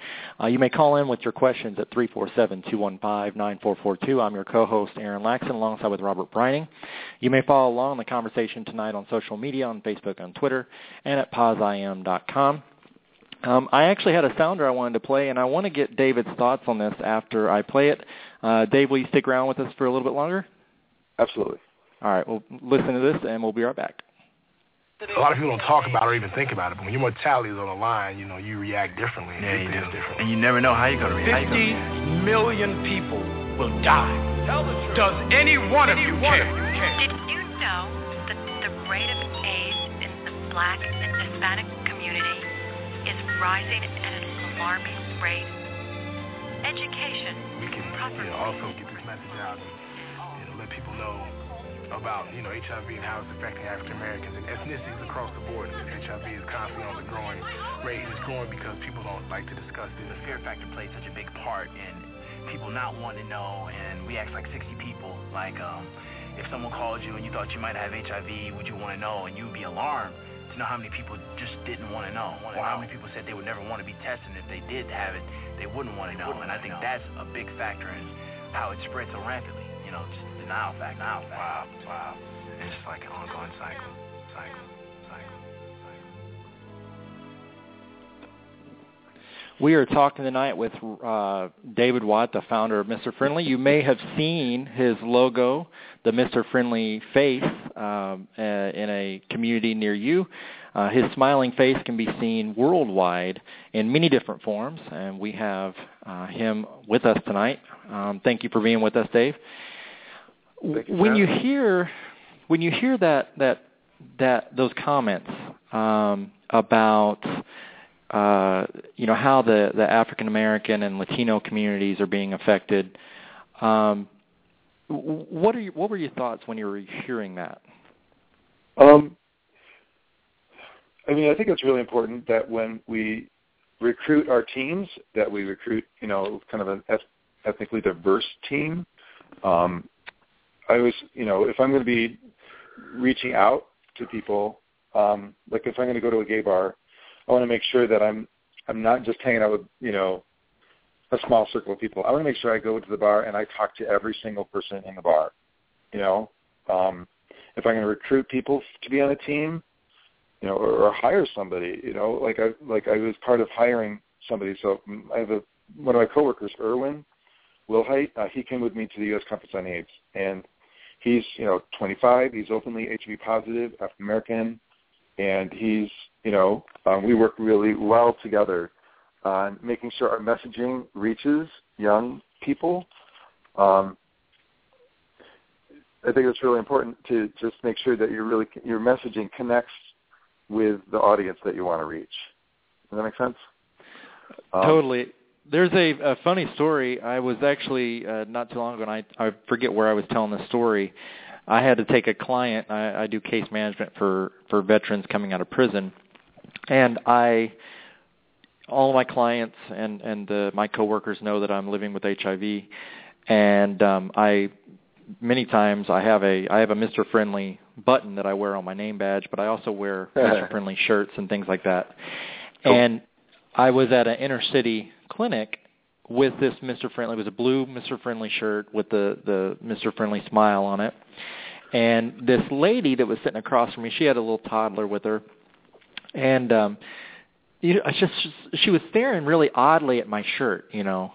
Uh, you may call in with your questions at 347-215-9442. I'm your co-host, Aaron Laxton, alongside with Robert Breining. You may follow along the conversation tonight on social media, on Facebook, on Twitter, and at pazim.com. Um, I actually had a sounder I wanted to play, and I want to get David's thoughts on this after I play it. Uh, Dave, will you stick around with us for a little bit longer? Absolutely. All right, well, listen to this, and we'll be right back. A lot of people don't talk about it or even think about it, but when your mortality is on the line, you know, you react differently. and Yeah, you do. differently. And you never know how you're going to react. How you 50 gonna million people will die. Does any one of you care? Did you know that the rate of AIDS in the black and Hispanic community is rising at an alarming rate? Education, we can you also get this message out and let people know about you know HIV and how it's affecting African Americans and ethnicities across the board. HIV is constantly on the growing rate. It's growing because people don't like to discuss it. The fear factor plays such a big part in people not wanting to know, and we asked like 60 people, like, um, if someone called you and you thought you might have HIV, would you want to know? And you'd be alarmed know how many people just didn't want to know, or how many people said they would never want to be tested, and if they did have it, they wouldn't want to know. And I think that's a big factor in how it spreads so rapidly. You know, just denial factor. Denial factor. Wow, wow. It's just like an ongoing cycle, cycle, cycle, cycle. We are talking tonight with uh, David Watt, the founder of Mr. Friendly. You may have seen his logo, the Mr. Friendly face, um, uh, in a community near you. Uh, his smiling face can be seen worldwide in many different forms, and we have uh, him with us tonight. Um, thank you for being with us, Dave. You, when you hear when you hear that that that those comments um, about uh, you know how the the African American and Latino communities are being affected. Um, what are you, what were your thoughts when you were hearing that? Um, I mean, I think it's really important that when we recruit our teams, that we recruit, you know, kind of an eth- ethnically diverse team. Um, I was, you know, if I'm going to be reaching out to people, um, like if I'm going to go to a gay bar, I want to make sure that I'm I'm not just hanging out with, you know, a small circle of people. I want to make sure I go to the bar and I talk to every single person in the bar. You know, um, if I'm going to recruit people to be on a team, you know, or, or hire somebody, you know, like I like I was part of hiring somebody. So mm, I have a one of my coworkers, Erwin Wilhite. Uh, he came with me to the U.S. Conference on AIDS, and he's you know 25. He's openly HIV positive, African American, and he's you know um, we work really well together on making sure our messaging reaches young people. Um, I think it's really important to just make sure that your really your messaging connects with the audience that you want to reach. Does that make sense? Um, totally. There's a, a funny story. I was actually uh, not too long ago, and I, I forget where I was telling the story. I had to take a client. I, I do case management for for veterans coming out of prison, and I all of my clients and and the, my coworkers know that I'm living with HIV, and um, I many times I have a I have a Mr. Friendly button that I wear on my name badge, but I also wear Mr. Friendly shirts and things like that. Cool. And I was at an inner city clinic with this Mr. Friendly. It was a blue Mr. Friendly shirt with the the Mr. Friendly smile on it. And this lady that was sitting across from me, she had a little toddler with her, and um, you know, I just she was staring really oddly at my shirt. You know,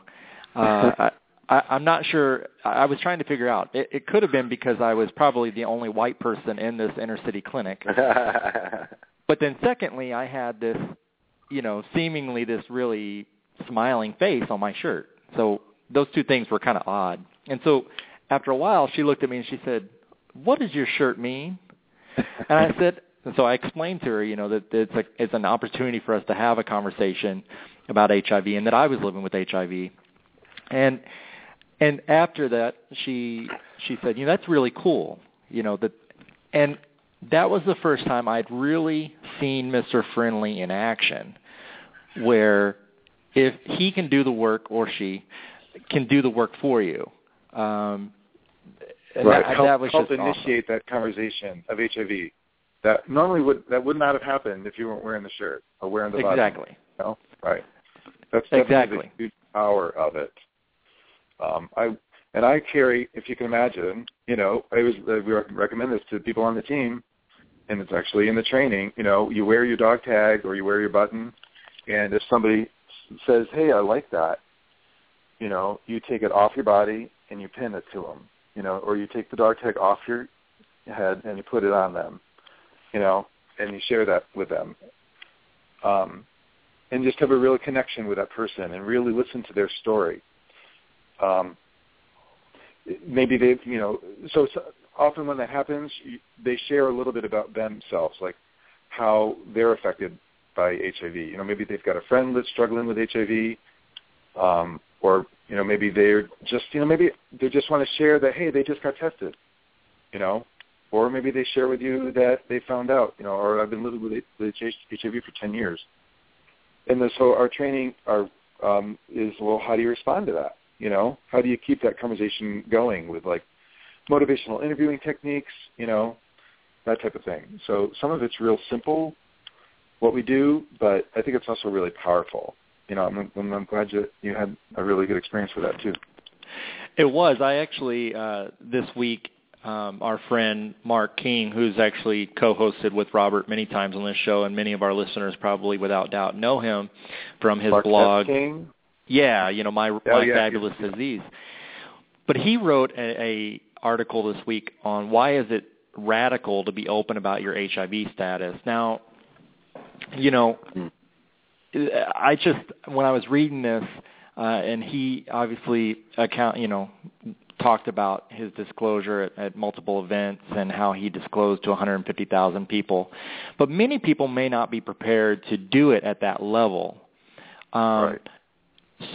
uh, I, I, I'm not sure. I I was trying to figure out. It, it could have been because I was probably the only white person in this inner city clinic. But then, secondly, I had this, you know, seemingly this really smiling face on my shirt. So those two things were kind of odd. And so after a while, she looked at me and she said, "What does your shirt mean?" And I said, And so I explained to her, you know, that it's a, it's an opportunity for us to have a conversation about HIV and that I was living with HIV. And and after that she she said, "You know, that's really cool." You know, that and that was the first time I'd really seen Mr. Friendly in action where if he can do the work or she can do the work for you. Um and right. that, help, that was help just initiate awesome. that conversation of HIV. That normally would that would not have happened if you weren't wearing the shirt or wearing the button. Exactly. You know? Right. That's exactly the huge power of it. Um, I and I carry, if you can imagine, you know, I was uh, we recommend this to people on the team, and it's actually in the training. You know, you wear your dog tag or you wear your button, and if somebody says, "Hey, I like that," you know, you take it off your body and you pin it to them. You know, or you take the dog tag off your head and you put it on them. You know, and you share that with them. Um, and just have a real connection with that person and really listen to their story. Um, maybe they, you know, so, so often when that happens, you, they share a little bit about themselves, like how they're affected by HIV. You know, maybe they've got a friend that's struggling with HIV, um, or you know, maybe they're just, you know, maybe they just want to share that, hey, they just got tested, you know, or maybe they share with you that they found out, you know, or I've been living with HIV for 10 years. And so our training our, um, is, well, how do you respond to that? You know, how do you keep that conversation going with like motivational interviewing techniques, you know, that type of thing. So some of it's real simple, what we do, but I think it's also really powerful you know, I'm, I'm, I'm glad you you had a really good experience with that too. It was. I actually uh, this week, um, our friend Mark King, who's actually co-hosted with Robert many times on this show, and many of our listeners probably without doubt know him from his Mark blog. King. Yeah, you know my oh, my yeah, fabulous yeah. disease. But he wrote a, a article this week on why is it radical to be open about your HIV status. Now, you know. I just when I was reading this, uh, and he obviously account, you know, talked about his disclosure at, at multiple events and how he disclosed to 150,000 people, but many people may not be prepared to do it at that level. Um, right.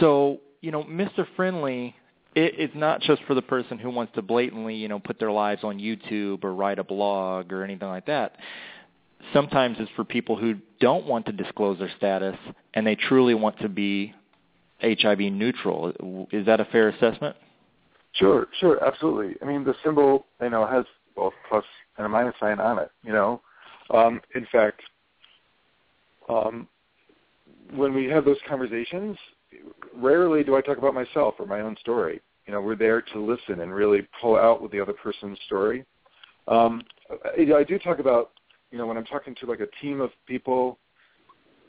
So you know, Mr. Friendly. It, it's not just for the person who wants to blatantly, you know, put their lives on YouTube or write a blog or anything like that sometimes it's for people who don't want to disclose their status and they truly want to be HIV neutral. Is that a fair assessment? Sure, sure, absolutely. I mean, the symbol, you know, has both plus and a minus sign on it. You know, um, in fact, um, when we have those conversations, rarely do I talk about myself or my own story. You know, we're there to listen and really pull out with the other person's story. Um, I, I do talk about you know, when I'm talking to like a team of people,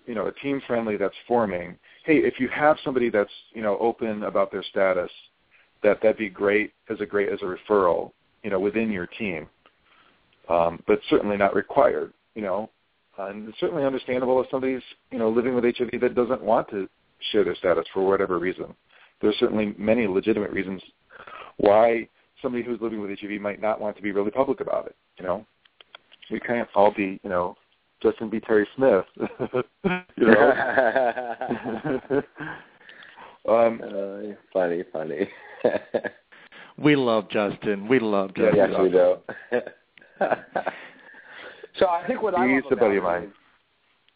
you know, a team friendly that's forming, hey, if you have somebody that's, you know, open about their status, that that'd be great as a great as a referral, you know, within your team. Um, but certainly not required, you know. And it's certainly understandable if somebody's, you know, living with HIV that doesn't want to share their status for whatever reason. There's certainly many legitimate reasons why somebody who's living with HIV might not want to be really public about it, you know we can't all be, you know, Justin B. Terry Smith. you know. um, uh, funny, funny. we love Justin. We love Justin. Yes, we do. so I think what I He's love a buddy of about mine.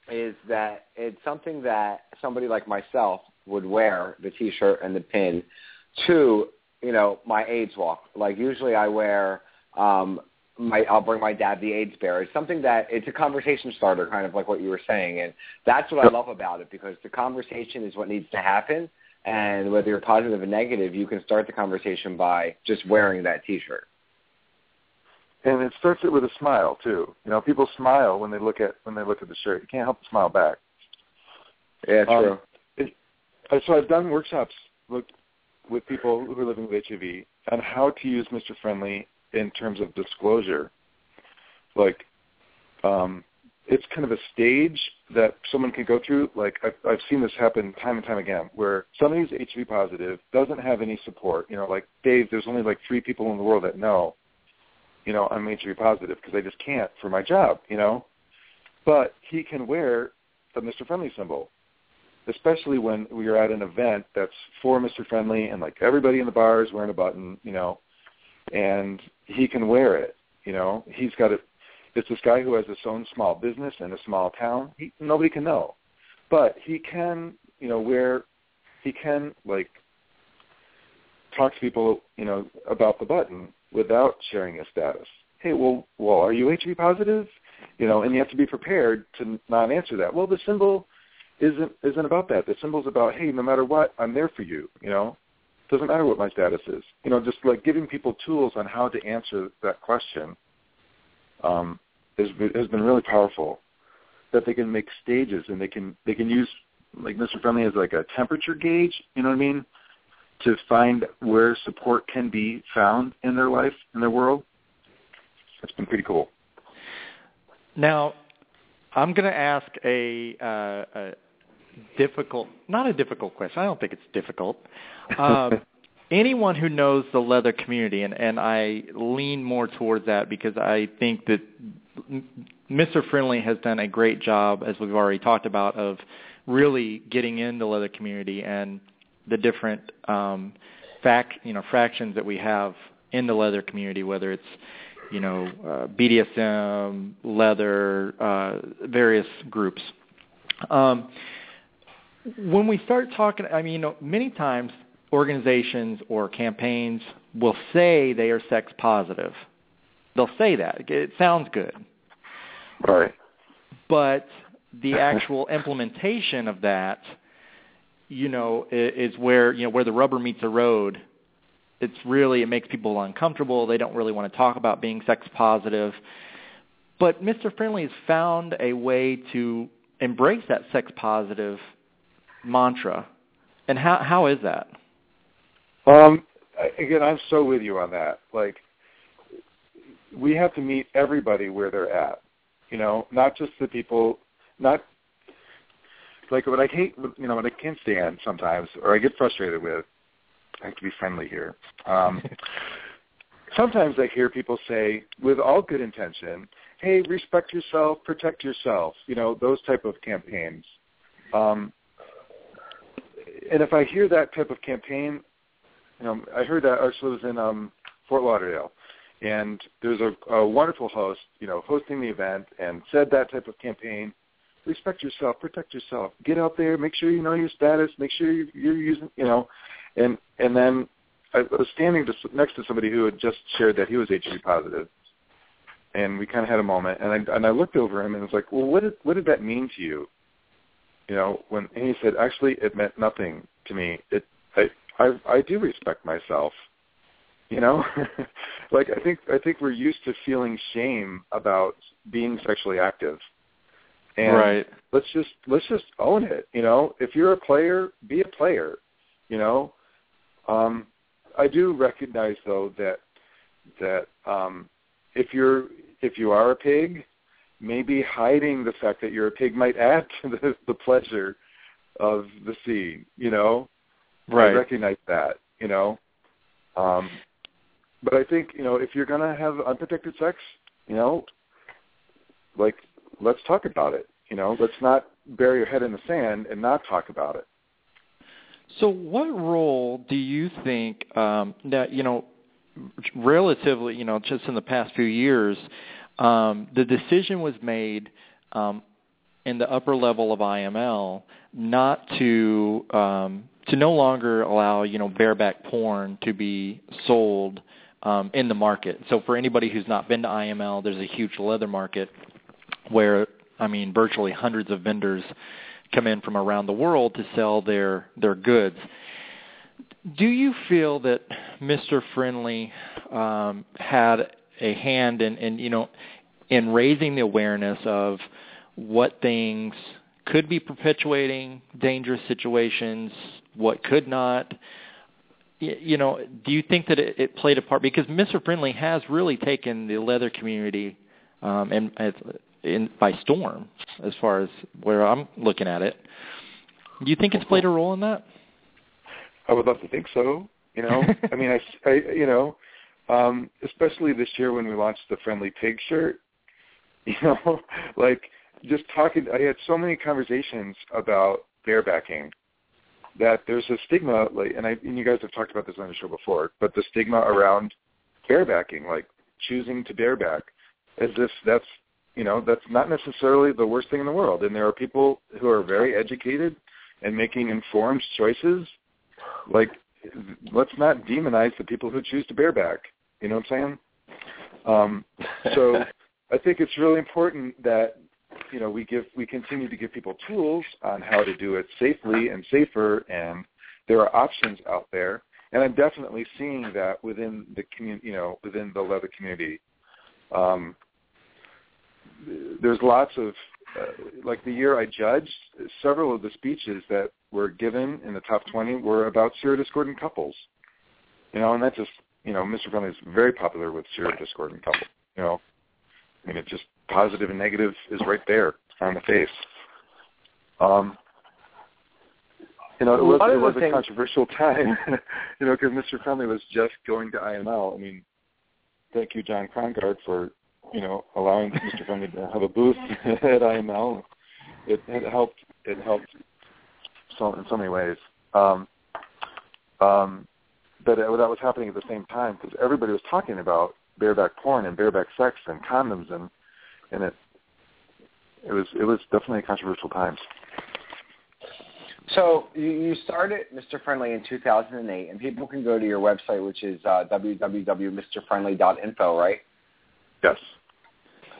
Is, is that it's something that somebody like myself would wear the T-shirt and the pin to, you know, my AIDS walk. Like usually I wear um my I'll bring my Dab the AIDS Bear. It's something that it's a conversation starter, kind of like what you were saying, and that's what I love about it because the conversation is what needs to happen. And whether you're positive or negative, you can start the conversation by just wearing that T-shirt. And it starts it with a smile too. You know, people smile when they look at when they look at the shirt. You can't help but smile back. Yeah, true. Um, it, so I've done workshops with, with people who are living with HIV on how to use Mr. Friendly in terms of disclosure. Like, um, it's kind of a stage that someone can go through. Like I've, I've seen this happen time and time again, where somebody's HIV positive doesn't have any support. You know, like Dave, there's only like three people in the world that know, you know, I'm HIV positive because I just can't for my job. You know, but he can wear the Mr. Friendly symbol, especially when we are at an event that's for Mr. Friendly and like everybody in the bar is wearing a button, you know, and he can wear it. You know, he's got a. It's this guy who has his own small business in a small town. He, nobody can know, but he can, you know, wear. He can like talk to people, you know, about the button without sharing his status. Hey, well, well, are you HIV positive? You know, and you have to be prepared to not answer that. Well, the symbol isn't isn't about that. The symbol's about, hey, no matter what, I'm there for you. You know, doesn't matter what my status is. You know, just like giving people tools on how to answer that question um, has been, has been really powerful. That they can make stages and they can they can use like Mr. Friendly as like a temperature gauge. You know what I mean? To find where support can be found in their life in their world. It's been pretty cool. Now, I'm going to ask a, uh, a difficult, not a difficult question. I don't think it's difficult. Um, anyone who knows the leather community, and, and I lean more towards that because I think that Mr. Friendly has done a great job, as we've already talked about, of really getting in the leather community and the different um, fact, you know, fractions that we have in the leather community, whether it's you know, uh, BDSM, leather, uh, various groups. Um, when we start talking, I mean, you know, many times organizations or campaigns will say they are sex positive. They'll say that. It sounds good. Right. But the actual implementation of that, you know, is where, you know, where the rubber meets the road it's really it makes people uncomfortable. They don't really want to talk about being sex positive. But Mr. Friendly has found a way to embrace that sex positive mantra. And how how is that? Um again, I'm so with you on that. Like we have to meet everybody where they're at. You know, not just the people not like what I hate you know, what I can't stand sometimes or I get frustrated with I have to be friendly here. Um, sometimes I hear people say, with all good intention, "Hey, respect yourself, protect yourself." You know, those type of campaigns. Um, and if I hear that type of campaign, you know, I heard that actually was in um, Fort Lauderdale, and there's a, a wonderful host, you know, hosting the event, and said that type of campaign. Respect yourself, protect yourself. Get out there, make sure you know your status, make sure you're, using, you know, and and then I was standing next to somebody who had just shared that he was HIV positive, and we kind of had a moment, and I and I looked over him and was like, well, what did what did that mean to you? You know, when and he said, actually, it meant nothing to me. It I I, I do respect myself. You know, like I think I think we're used to feeling shame about being sexually active. And right. let's just let's just own it. You know, if you're a player, be a player. You know, um, I do recognize though that that um, if you're if you are a pig, maybe hiding the fact that you're a pig might add to the, the pleasure of the scene. You know, right? I recognize that. You know, um, but I think you know if you're gonna have unprotected sex, you know, like let's talk about it. You know, let's not bury your head in the sand and not talk about it. So, what role do you think um, that you know, relatively, you know, just in the past few years, um, the decision was made um, in the upper level of IML not to um, to no longer allow you know bareback porn to be sold um, in the market. So, for anybody who's not been to IML, there's a huge leather market where I mean, virtually hundreds of vendors come in from around the world to sell their their goods. Do you feel that Mr. Friendly um, had a hand in, in you know in raising the awareness of what things could be perpetuating dangerous situations, what could not? You know, do you think that it, it played a part? Because Mr. Friendly has really taken the leather community um, and in by storm as far as where I'm looking at it. Do you think it's played a role in that? I would love to think so. You know, I mean, I, I you know, um, especially this year when we launched the Friendly Pig shirt. You know, like just talking, I had so many conversations about barebacking that there's a stigma, like, and, I, and you guys have talked about this on the show before, but the stigma around barebacking, like choosing to bareback, as if that's, you know, that's not necessarily the worst thing in the world. And there are people who are very educated and making informed choices. Like, let's not demonize the people who choose to bareback. You know what I'm saying? Um, so I think it's really important that you know we give we continue to give people tools on how to do it safely and safer, and there are options out there. And I'm definitely seeing that within the community, you know, within the leather community. Um, there's lots of uh, like the year I judged, several of the speeches that were given in the top 20 were about serodiscordant couples. You know, and that just you know, Mr. Friendly is very popular with serodiscordant couples. You know, I mean, it just positive and negative is right there on the face. Um, you know, it was, it was a controversial time, you know, because Mr. Friendly was just going to IML. I mean, thank you, John Krongard, for, you know, allowing Mr. Friendly to have a booth at IML. It, it helped. It helped so in so many ways. Um, um, but it, that was happening at the same time because everybody was talking about bareback porn and bareback sex and condoms and and it it was it was definitely controversial times. So you, you started Mr. Friendly in 2008, and people can go to your website, which is uh, www.mrfriendly.info, right? Yes.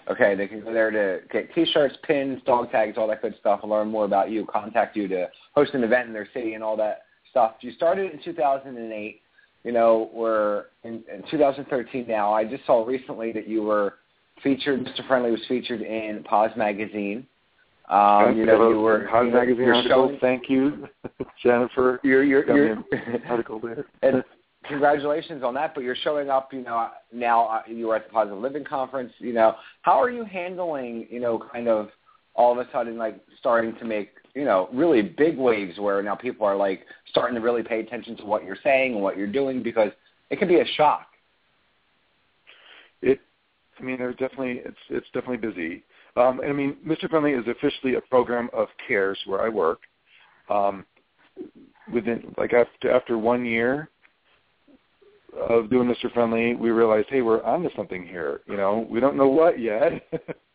Okay, they can go there to get T-shirts, pins, dog tags, all that good stuff, and learn more about you, contact you to host an event in their city and all that stuff. You started in 2008 you know, we're in, in 2013 now. I just saw recently that you were featured. Mr. Friendly was featured in POZ magazine. Um, you know, you were POZ you magazine article. Showing, Thank you, Jennifer. You're, you're, you're article there. and congratulations on that. But you're showing up. You know, now uh, you were at the Positive Living conference. You know, how are you handling? You know, kind of all of a sudden like starting to make you know, really big waves where now people are like starting to really pay attention to what you're saying and what you're doing because it can be a shock. It, I mean, there's definitely it's it's definitely busy. Um, and I mean, Mr. Friendly is officially a program of cares where I work. Um, within like after after one year of doing Mr. Friendly, we realized, hey, we're onto something here. You know, we don't know what yet,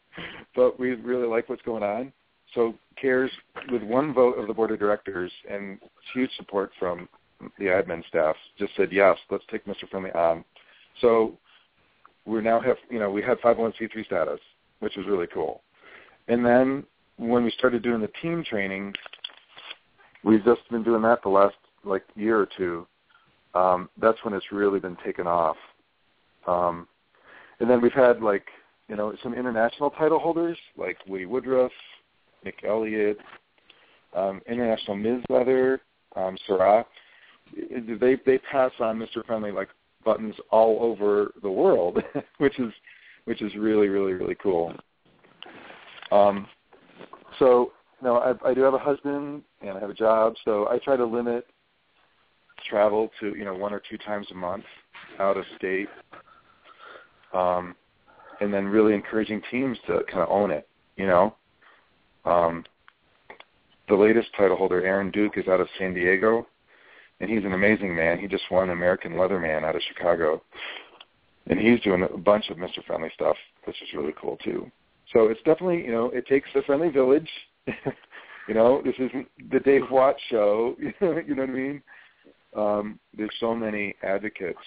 but we really like what's going on. So CARES, with one vote of the board of directors and huge support from the admin staff, just said yes, let's take Mr. Friendly on. So we now have, you know, we had 501c3 status, which was really cool. And then when we started doing the team training, we've just been doing that the last like year or two. Um, that's when it's really been taken off. Um, and then we've had like, you know, some international title holders like Woody Woodruff, Nick Elliott, um, International Ms. Leather, um, Sarah. They they pass on Mr. Friendly like buttons all over the world, which is which is really really really cool. Um, so no, I, I do have a husband and I have a job, so I try to limit travel to you know one or two times a month out of state, um, and then really encouraging teams to kind of own it. You know, um, the latest title holder, Aaron Duke, is out of San Diego, and he's an amazing man. He just won American Leatherman out of Chicago, and he's doing a bunch of Mr. Friendly stuff, which is really cool too. So it's definitely, you know, it takes a friendly village. you know, this isn't the Dave Watts show. you know what I mean? Um, there's so many advocates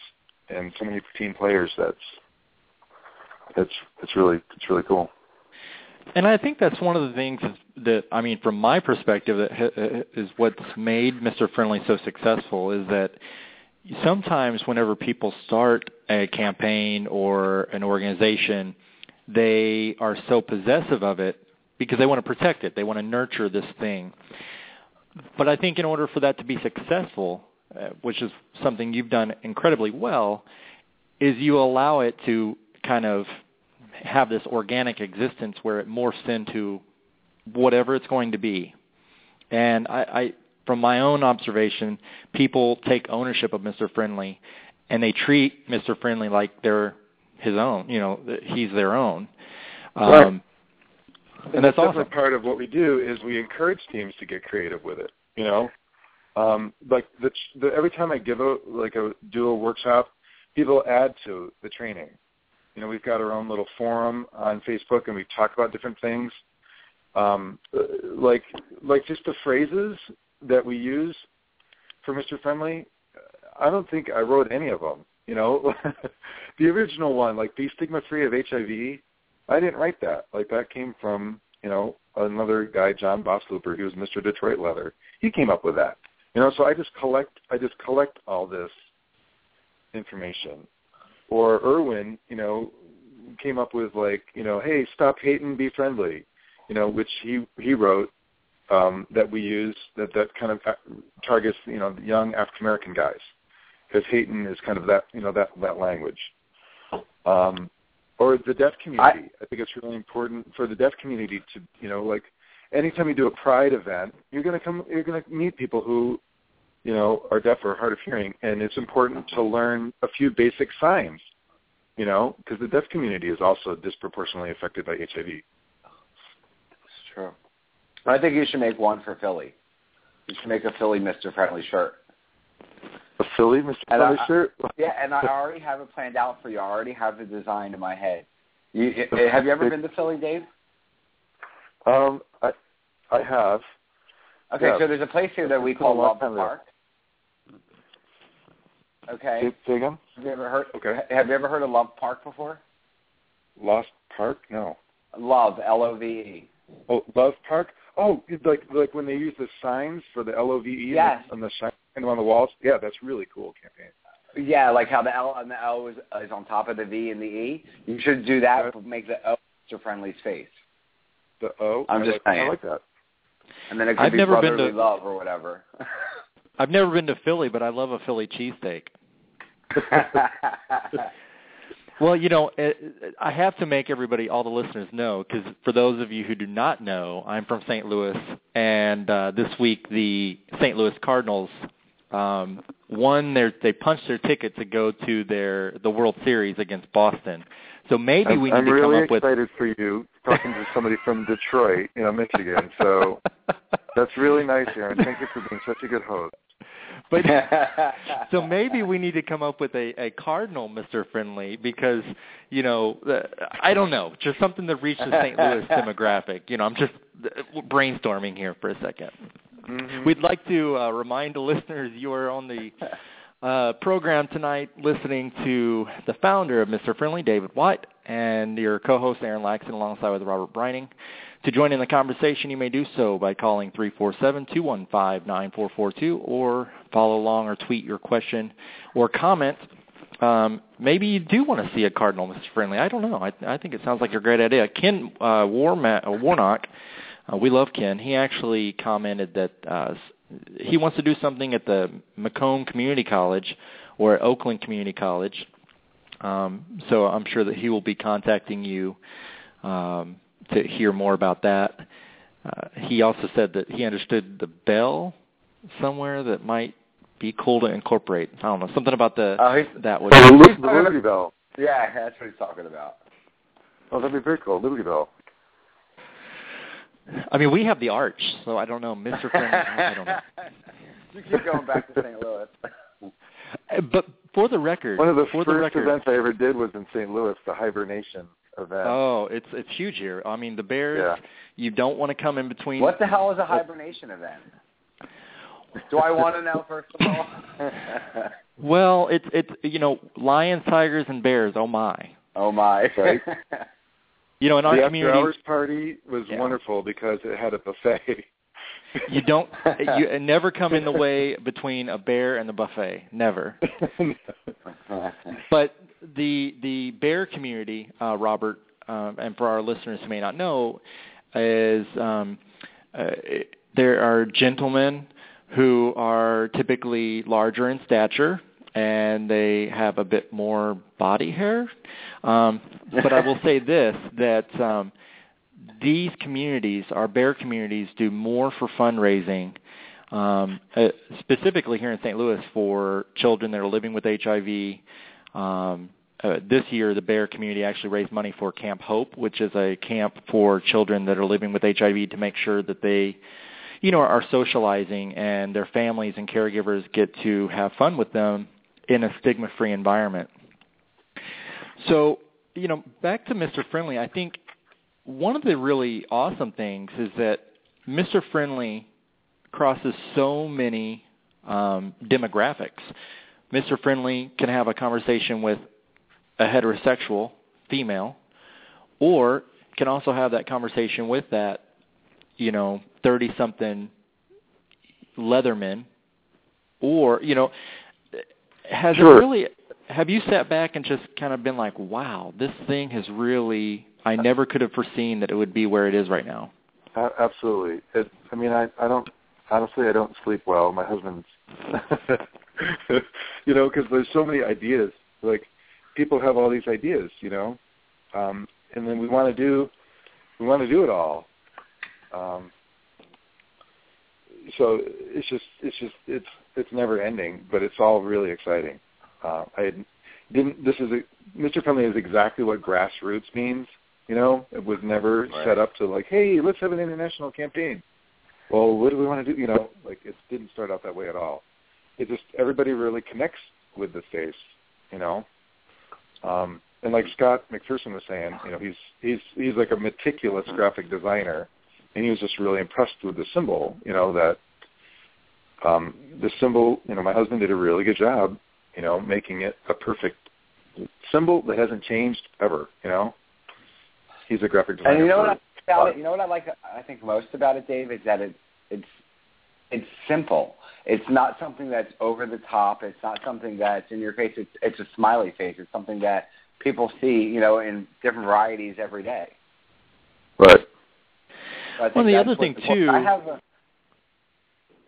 and so many team players. That's that's it's really it's really cool. And I think that's one of the things that I mean, from my perspective, that is what's made Mr. Friendly so successful is that sometimes whenever people start a campaign or an organization, they are so possessive of it because they want to protect it. They want to nurture this thing. But I think in order for that to be successful, uh, which is something you've done incredibly well, is you allow it to kind of have this organic existence where it morphs into whatever it's going to be. And I, I from my own observation, people take ownership of Mr. Friendly and they treat Mr. Friendly like they're his own, you know, he's their own. Um, and, and that's, awesome. part of what we do is we encourage teams to get creative with it. You know, um, like the, the every time I give a like a do a workshop, people add to the training. You know, we've got our own little forum on Facebook, and we talk about different things. Um, like like just the phrases that we use for Mr. Friendly. I don't think I wrote any of them. You know, the original one, like "Be Stigma Free of HIV," I didn't write that. Like that came from you know another guy, John Bosslooper, He was Mr. Detroit Leather. He came up with that. You know, so I just collect I just collect all this information. Or Irwin, you know, came up with like, you know, hey, stop hating, be friendly, you know, which he he wrote um, that we use that that kind of targets you know young African American guys because hating is kind of that you know that that language. Um, or the deaf community. I, I think it's really important for the deaf community to you know like anytime you do a pride event, you're to come you're going to meet people who you know are deaf or hard of hearing, and it's important to learn a few basic signs. You know, because the deaf community is also disproportionately affected by HIV. It's true. I think you should make one for Philly. You should make a Philly Mr. Friendly shirt. A Philly Mr. And Friendly I, shirt? Yeah, and I already have it planned out for you. I already have the design in my head. You, have you ever been to Philly, Dave? Um, I I have. Okay, yeah. so there's a place here that we call Love Park. Okay. Say, say again? Have you ever heard? Okay. Have you ever heard of Love Park before? Lost Park? No. Love, L O V E. Oh, Love Park. Oh, like like when they use the signs for the L O V E yes. on the sign on the walls. Yeah, that's really cool campaign. Yeah, like how the L and the L is, is on top of the V and the E. You should do that. But make the O Mr. Friendly's face. The O. I'm I just like, saying. I like that. And then it could I've be never been to- love or whatever. I've never been to Philly, but I love a Philly cheesesteak. Well, you know, I have to make everybody, all the listeners know, because for those of you who do not know, I'm from St. Louis, and uh, this week the St. Louis Cardinals um, won their, they punched their ticket to go to their the World Series against Boston. So maybe I'm, we need I'm to really come up with. I'm really excited for you talking to somebody from Detroit, you know, Michigan. So that's really nice, Aaron. Thank you for being such a good host. But so maybe we need to come up with a, a cardinal, Mister Friendly, because you know I don't know, just something to reach the St. Louis demographic. You know, I'm just brainstorming here for a 2nd Mm-hmm. we We'd like to uh, remind the listeners you are on the uh, program tonight, listening to the founder of Mister Friendly, David Watt, and your co-host Aaron Laxton, alongside with Robert Breining. To join in the conversation, you may do so by calling 347-215-9442 or follow along or tweet your question or comment. Um, maybe you do want to see a Cardinal, Mr. Friendly. I don't know. I, I think it sounds like a great idea. Ken uh, Warma- uh, Warnock, uh, we love Ken. He actually commented that uh, he wants to do something at the Macomb Community College or at Oakland Community College. Um, so I'm sure that he will be contacting you um, to hear more about that. Uh, he also said that he understood the bell somewhere that might be cool to incorporate. I don't know something about the Oh, he's- that was. The, Li- the Liberty Bell. yeah, that's what he's talking about. Oh, that'd be very cool. Liberty Bell. I mean, we have the arch, so I don't know, Mr. Friendly. I don't know. you keep going back to St. Louis. Uh, But for the record, One of the for first the record, events I ever did was in St. Louis, the hibernation event. oh, it's it's huge here. I mean, the Bears. Yeah. You don't want to come in between. What the hell is a hibernation event? Do I want to know first of all? Well, it's it's you know lions, tigers, and bears. Oh my! oh my! Right. You know, in our the community, after hours party was Yeah. wonderful because it had a buffet. You don't you uh, never come in the way between a bear and the buffet. Never. But the the bear community, uh, Robert, um, and for our listeners who may not know, is um, uh, there are gentlemen who are typically larger in stature and they have a bit more body hair. Um, but I will say this that um, these communities, our bear communities, do more for fundraising, um, uh, specifically here in St. Louis for children that are living with HIV, um, uh, this year the Bear community actually raised money for Camp Hope, which is a camp for children that are living with HIV to make sure that they, you know, are socializing and their families and caregivers get to have fun with them in a stigma-free environment. So, you know, back to Mr. Friendly, I think one of the really awesome things is that Mr. Friendly crosses so many um, demographics. Mr. Friendly can have a conversation with a heterosexual female, or can also have that conversation with that, you know, thirty-something Leatherman, or you know, has sure. it really? Have you sat back and just kind of been like, "Wow, this thing has really"? I never could have foreseen that it would be where it is right now. Absolutely. It, I mean, I I don't honestly I don't sleep well. My husband's, you know, because there's so many ideas. Like people have all these ideas, you know, um, and then we want to do we want to do it all. Um, so it's just it's just it's it's never ending, but it's all really exciting. Uh, I didn't. This is a, Mr. Friendly is exactly what grassroots means. You know, it was never Right. set up to like, hey, let's have an international campaign. Well, what do we want to do? You know, like it didn't start out that way at all. It just everybody really connects with the face. You know, um, and like Scott McPherson was saying, you know, he's he's he's like a meticulous graphic designer, and he was just really impressed with the symbol. You know that um, the symbol. You know, my husband did a really good job. You know, making it a perfect symbol that hasn't changed ever. You know, he's a graphic designer. And you know what I like about it? You know what I like? I think most about it, Dave, is that it it's it's simple. It's not something that's over the top. It's not something that's in your face. It's it's a smiley face. It's something that people see, you know, in different varieties every day. Right. So Well, the other thing, well, too- I have a.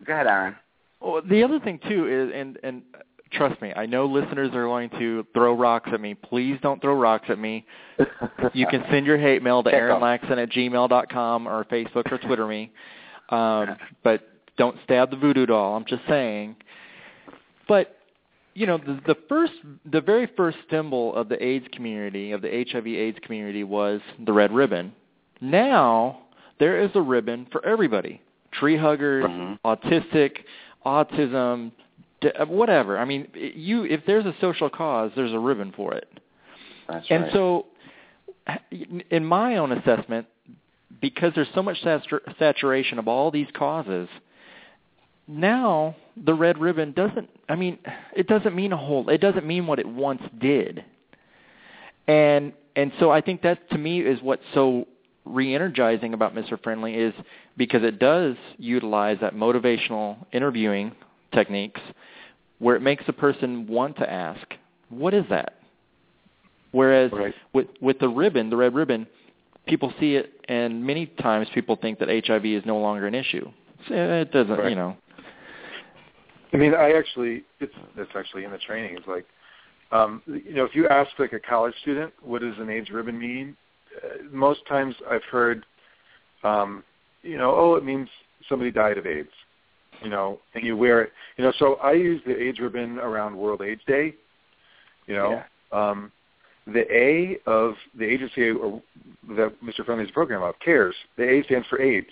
Go ahead, Aaron. Well, the other thing too is, and and trust me, I know listeners are going to throw rocks at me. Please don't throw rocks at me. You can send your hate mail to aaronlaxton at gmail.com or Facebook or Twitter me. Um, but don't stab the voodoo doll. I'm just saying. But you know, the, the first, the very first symbol of the AIDS community, of the HIV/AIDS community, was the red ribbon. Now there is a ribbon for everybody: tree huggers, Mhm. autistic, autism, Uh, whatever. I mean, you if there's a social cause, there's a ribbon for it. That's And right. so, in my own assessment, because there's so much satur- saturation of all these causes, now the red ribbon doesn't. I mean, it doesn't mean a whole. It doesn't mean what it once did. And and so I think that to me is what's so re-energizing about Mr. Friendly is because it does utilize that motivational interviewing techniques where it makes a person want to ask, "What is that?" Whereas Right. with with the ribbon, the red ribbon, people see it, and many times people think that HIV is no longer an issue. So It doesn't, Right. you know. I mean, I actually, it's it's actually in the training. It's like, um, you know, if you ask like a college student, what does an AIDS ribbon mean? Uh, most times I've heard, um, you know, oh, it means somebody died of AIDS. You know, and you wear it. You know, so I use the AIDS ribbon around World AIDS Day. You know, um, the A of the agency or that Mr. Friendly's program of cares. The A stands for AIDS,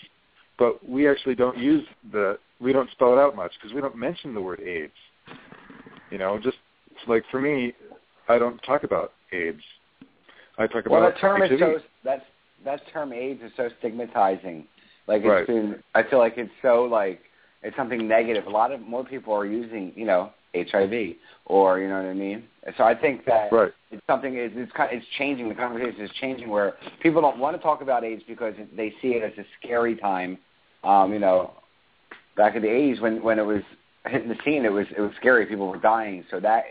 but we actually don't use the we don't spell it out much because we don't mention the word AIDS. You know, just like for me, I don't talk about AIDS. I talk Well, about that term HIV. is so that's that term AIDS is so stigmatizing. Like it's Right. been, I feel like it's so like it's something negative. A lot of more people are using, you know, HIV or you know what I mean. So I think that right. it's something it's it's kind it's changing. The conversation is changing where people don't want to talk about AIDS because they see it as a scary time. Um, you know, back in the '80s when when it was hitting the scene, it was it was scary. People were dying. So that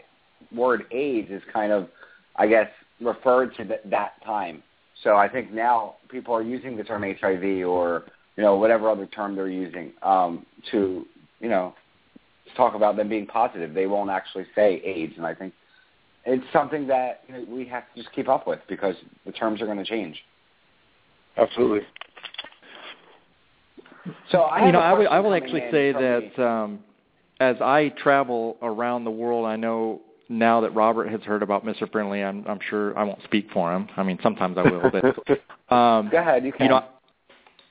word AIDS is kind of, I guess, referred to th- that time. So I think now people are using the term HIV or you know whatever other term they're using um, to you know to talk about them being positive. They won't actually say AIDS, and I think it's something that you know, we have to just keep up with because the terms are going to change. Absolutely. So I you know, a I will, I will actually say that um, as I travel around the world, I know now that Robert has heard about Mr. Friendly, I'm, I'm sure I won't speak for him. I mean, sometimes I will, but um, go ahead. You can. You know,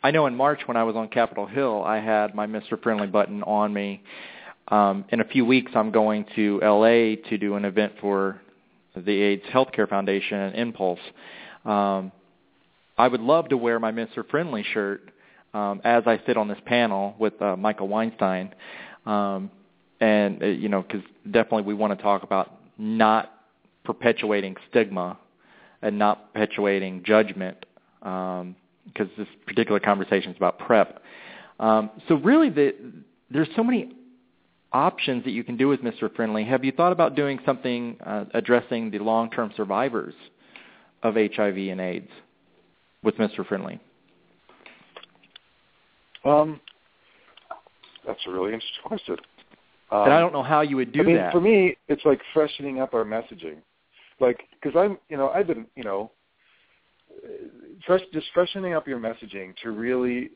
I know in March when I was on Capitol Hill, I had my Mr. Friendly button on me. Um, in a few weeks, I'm going to LA to do an event for the AIDS Healthcare Foundation and Impulse. Um, I would love to wear my Mr. Friendly shirt um, as I sit on this panel with uh, Michael Weinstein. Um, and uh, you know, because definitely we want to talk about not perpetuating stigma and not perpetuating judgment, because um, this particular conversation is about PrEP. Um, so really, the, there's so many options that you can do with Mr. Friendly. Have you thought about doing something uh, addressing the long-term survivors of HIV and AIDS with Mr. Friendly? Um, that's a really interesting question. Um, and I don't know how you would do I mean, that. For me, it's like freshening up our messaging, like because I'm, you know, I've been, you know, fresh, just freshening up your messaging to really,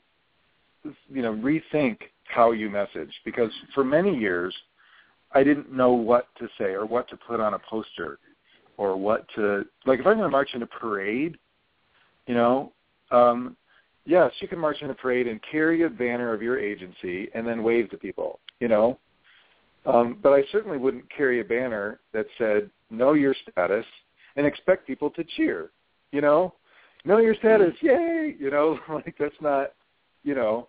you know, rethink how you message. Because for many years, I didn't know what to say or what to put on a poster, or what to like. If I'm going to march in a parade, you know, um, yes, you can march in a parade and carry a banner of your agency and then wave to people, you know um, but I certainly wouldn't carry a banner that said "Know your status" and expect people to cheer. You know, know your status, yay! You know, like that's not, you know,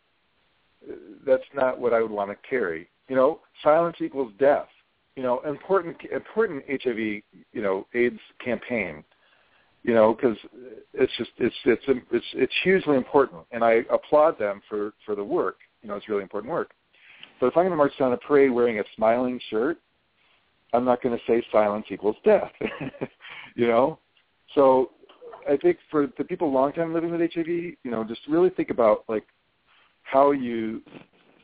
that's not what I would want to carry. You know, silence equals death. You know, important important HIV, you know, AIDS campaign. You know, because it's just it's it's it's it's hugely important, and I applaud them for for the work. You know, it's really important work. But if I'm going to march down a parade wearing a smiling shirt, I'm not going to say silence equals death. you know? So I think for the people long time living with HIV, you know, just really think about like how you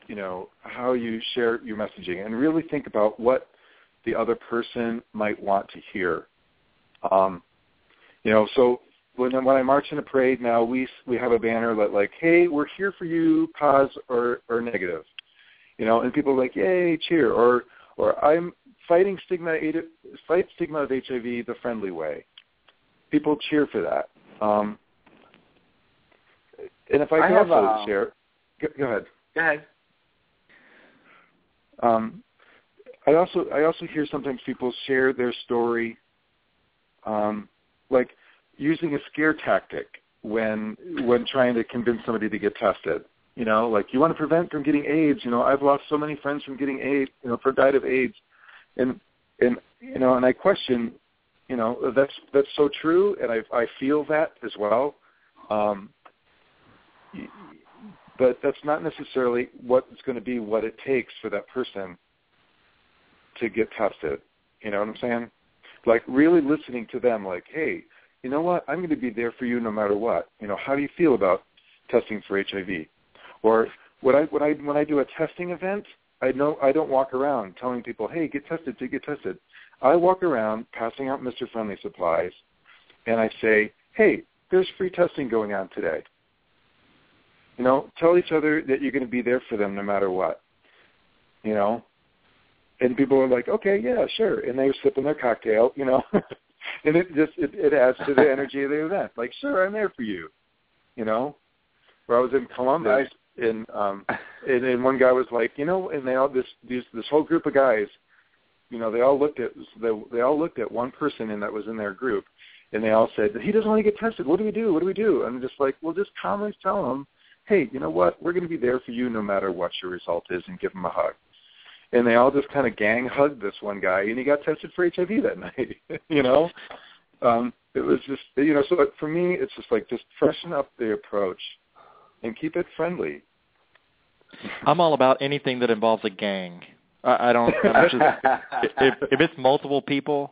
you know, how you share your messaging and really think about what the other person might want to hear. Um, you know, so when when I march in a parade now, we we have a banner that like, hey, we're here for you, pause or or negative you know, and people are like, yay, cheer, or or I'm fighting stigma, fight stigma of HIV the friendly way. People cheer for that. Um, and if I, I can have, also uh, share, go, go ahead. Go ahead. Um, I also I also hear sometimes people share their story, um, like using a scare tactic when when trying to convince somebody to get tested. You know, like you want to prevent from getting AIDS. You know, I've lost so many friends from getting AIDS. You know, for died of AIDS, and and you know, and I question. You know, that's that's so true, and I I feel that as well. Um, but that's not necessarily what is going to be what it takes for that person to get tested. You know what I'm saying? Like really listening to them, like, hey, you know what? I'm going to be there for you no matter what. You know, how do you feel about testing for HIV? Or when I when I when I do a testing event, I know I don't walk around telling people, "Hey, get tested get tested." I walk around passing out Mr. Friendly supplies, and I say, "Hey, there's free testing going on today." You know, tell each other that you're going to be there for them no matter what. You know, and people are like, "Okay, yeah, sure," and they're sipping their cocktail, you know, and it just it, it adds to the energy of the event. Like, sure, I'm there for you. You know, where I was in Columbus, and um and, and one guy was like, you know, and they all this these this whole group of guys, you know, they all looked at they they all looked at one person that was in their group, and they all said he doesn't want to get tested. What do we do? What do we do? And I'm just like, well, just calmly tell him, hey, you know what? We're going to be there for you no matter what your result is, and give him a hug. And they all just kind of gang hugged this one guy, and he got tested for HIV that night. you know, um, it was just you know. So for me, it's just like just freshen up the approach and keep it friendly. I'm all about anything that involves a gang. I, I don't. I'm just, if if it's multiple people,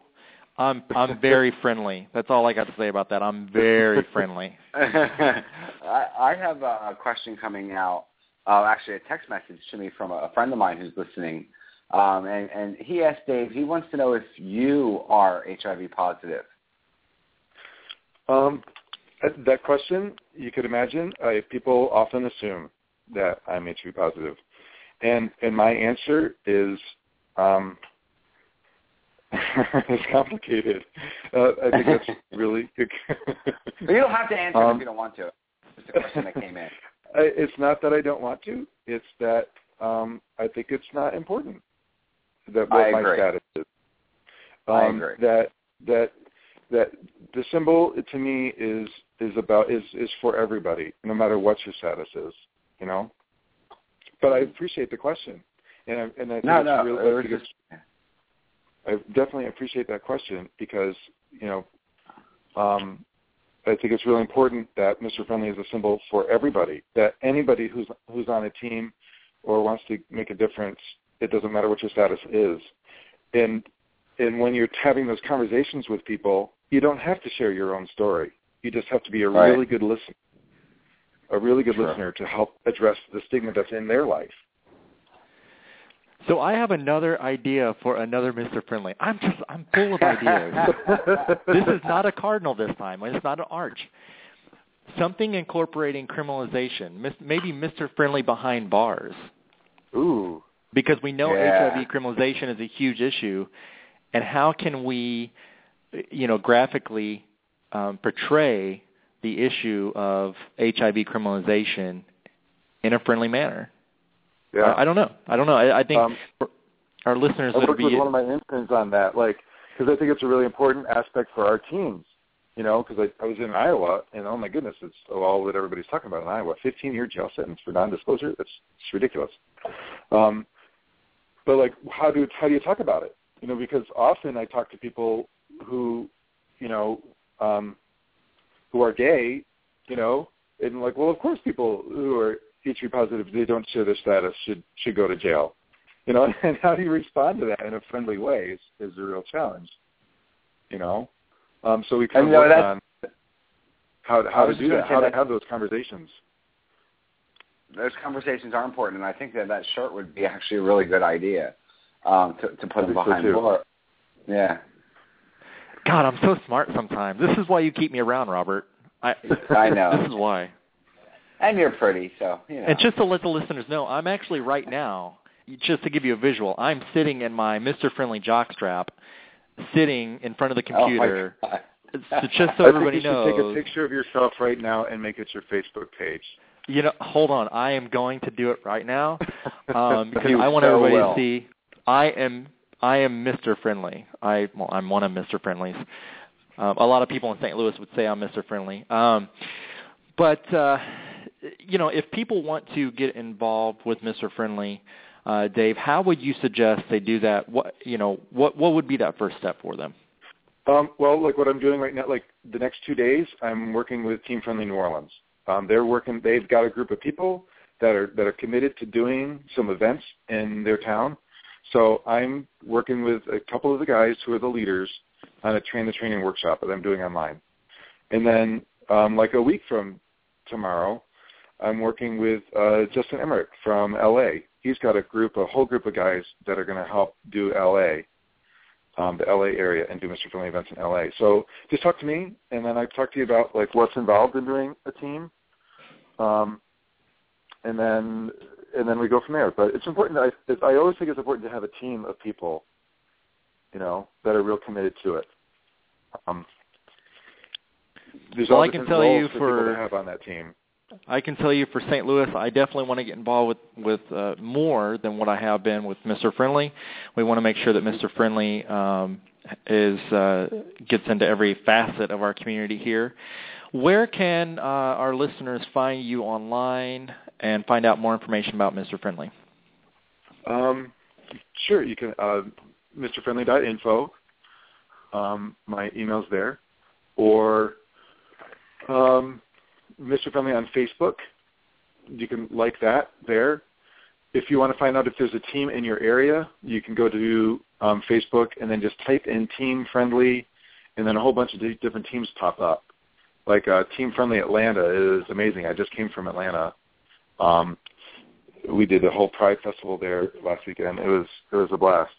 I'm I'm very friendly. That's all I got to say about that. I'm very friendly. I, I have a question coming out. Uh, actually, a text message to me from a friend of mine who's listening, um, and and he asked Dave. He wants to know if you are HIV positive. Um, that question, you could imagine, I, people often assume that I'm HIV positive, and and my answer is, um, it's complicated. Uh, I think that's really. but you don't have to answer um, if you don't want to. It's a question that came in. It's not that I don't want to. It's that um, I think it's not important that what my status is. Um, I agree. That that that the symbol to me is is about is is for everybody, no matter what your status is. You know. But I appreciate the question, and I, and I think no, no, really, just, I definitely appreciate that question because you know um, I think it's really important that Mr. Friendly is a symbol for everybody. That anybody who's who's on a team or wants to make a difference, it doesn't matter what your status is. And and when you're having those conversations with people, you don't have to share your own story. You just have to be a right. really good listener, a really good sure. listener to help address the stigma that's in their life. So I have another idea for another Mr. Friendly. I'm just I'm full of ideas. this is not a cardinal this time. It's not an arch. Something incorporating criminalization. Maybe Mr. Friendly behind bars. Ooh. Because we know yeah. HIV criminalization is a huge issue, and how can we, you know, graphically um, portray the issue of HIV criminalization in a friendly manner? Yeah. I, I don't know. I don't know. I, I think um, our listeners I would worked be with one of my interns on that, like because I think it's a really important aspect for our teams. You know, because I, I was in Iowa, and oh my goodness, it's all that everybody's talking about in Iowa. 15-year jail sentence for non-disclosure. That's it's ridiculous. Um, but like, how do how do you talk about it? You know, because often I talk to people who, you know, um, who are gay, you know, and like, well, of course, people who are HIV positive, they don't share their status, should should go to jail. You know, and how do you respond to that in a friendly way is, is a real challenge. You know, um, so we kind of work on how how to do that, how that, to have those conversations. Those conversations are important, and I think that that shirt would be actually a really good idea um, to to put behind so. Yeah. God, I'm so smart sometimes. This is why you keep me around, Robert. I I know. This is why. And you're pretty, so you know. And just to let the listeners know, I'm actually right now, just to give you a visual, I'm sitting in my Mr. Friendly jockstrap, sitting in front of the computer. Oh so just so I everybody think you knows. should take a picture of yourself right now and make it your Facebook page. You know, hold on. I am going to do it right now um, because I want so everybody will. to see. I am I am Mr. Friendly. I well, I'm one of Mr. Friendly's. Um, a lot of people in St. Louis would say I'm Mr. Friendly. Um, but uh, you know, if people want to get involved with Mr. Friendly, uh, Dave, how would you suggest they do that? What you know, what what would be that first step for them? Um, well, like what I'm doing right now, like the next two days, I'm working with Team Friendly New Orleans. Um, they're working. They've got a group of people that are that are committed to doing some events in their town. So I'm working with a couple of the guys who are the leaders on a train the training workshop that I'm doing online. And then, um, like a week from tomorrow, I'm working with uh, Justin Emmerich from LA. He's got a group, a whole group of guys that are going to help do LA, um, the LA area, and do Mr. Friendly events in LA. So just talk to me, and then I talk to you about like what's involved in doing a team, um, and then and then we go from there. But it's important. That I, I always think it's important to have a team of people, you know, that are real committed to it. Um, there's Well, all I can tell you for have on that team. I can tell you for St. Louis, I definitely want to get involved with with uh, more than what I have been with Mr. Friendly. We want to make sure that Mr. Friendly um, is uh, gets into every facet of our community here. Where can uh, our listeners find you online and find out more information about Mr. Friendly? Um, sure, you can uh, mrfriendly.info. Um, my email's there, or um, Mr. Friendly on Facebook. You can like that there. If you want to find out if there's a team in your area, you can go to um, Facebook and then just type in Team Friendly, and then a whole bunch of di- different teams pop up. Like uh, Team Friendly Atlanta is amazing. I just came from Atlanta. Um, we did a whole Pride Festival there last weekend. It was it was a blast.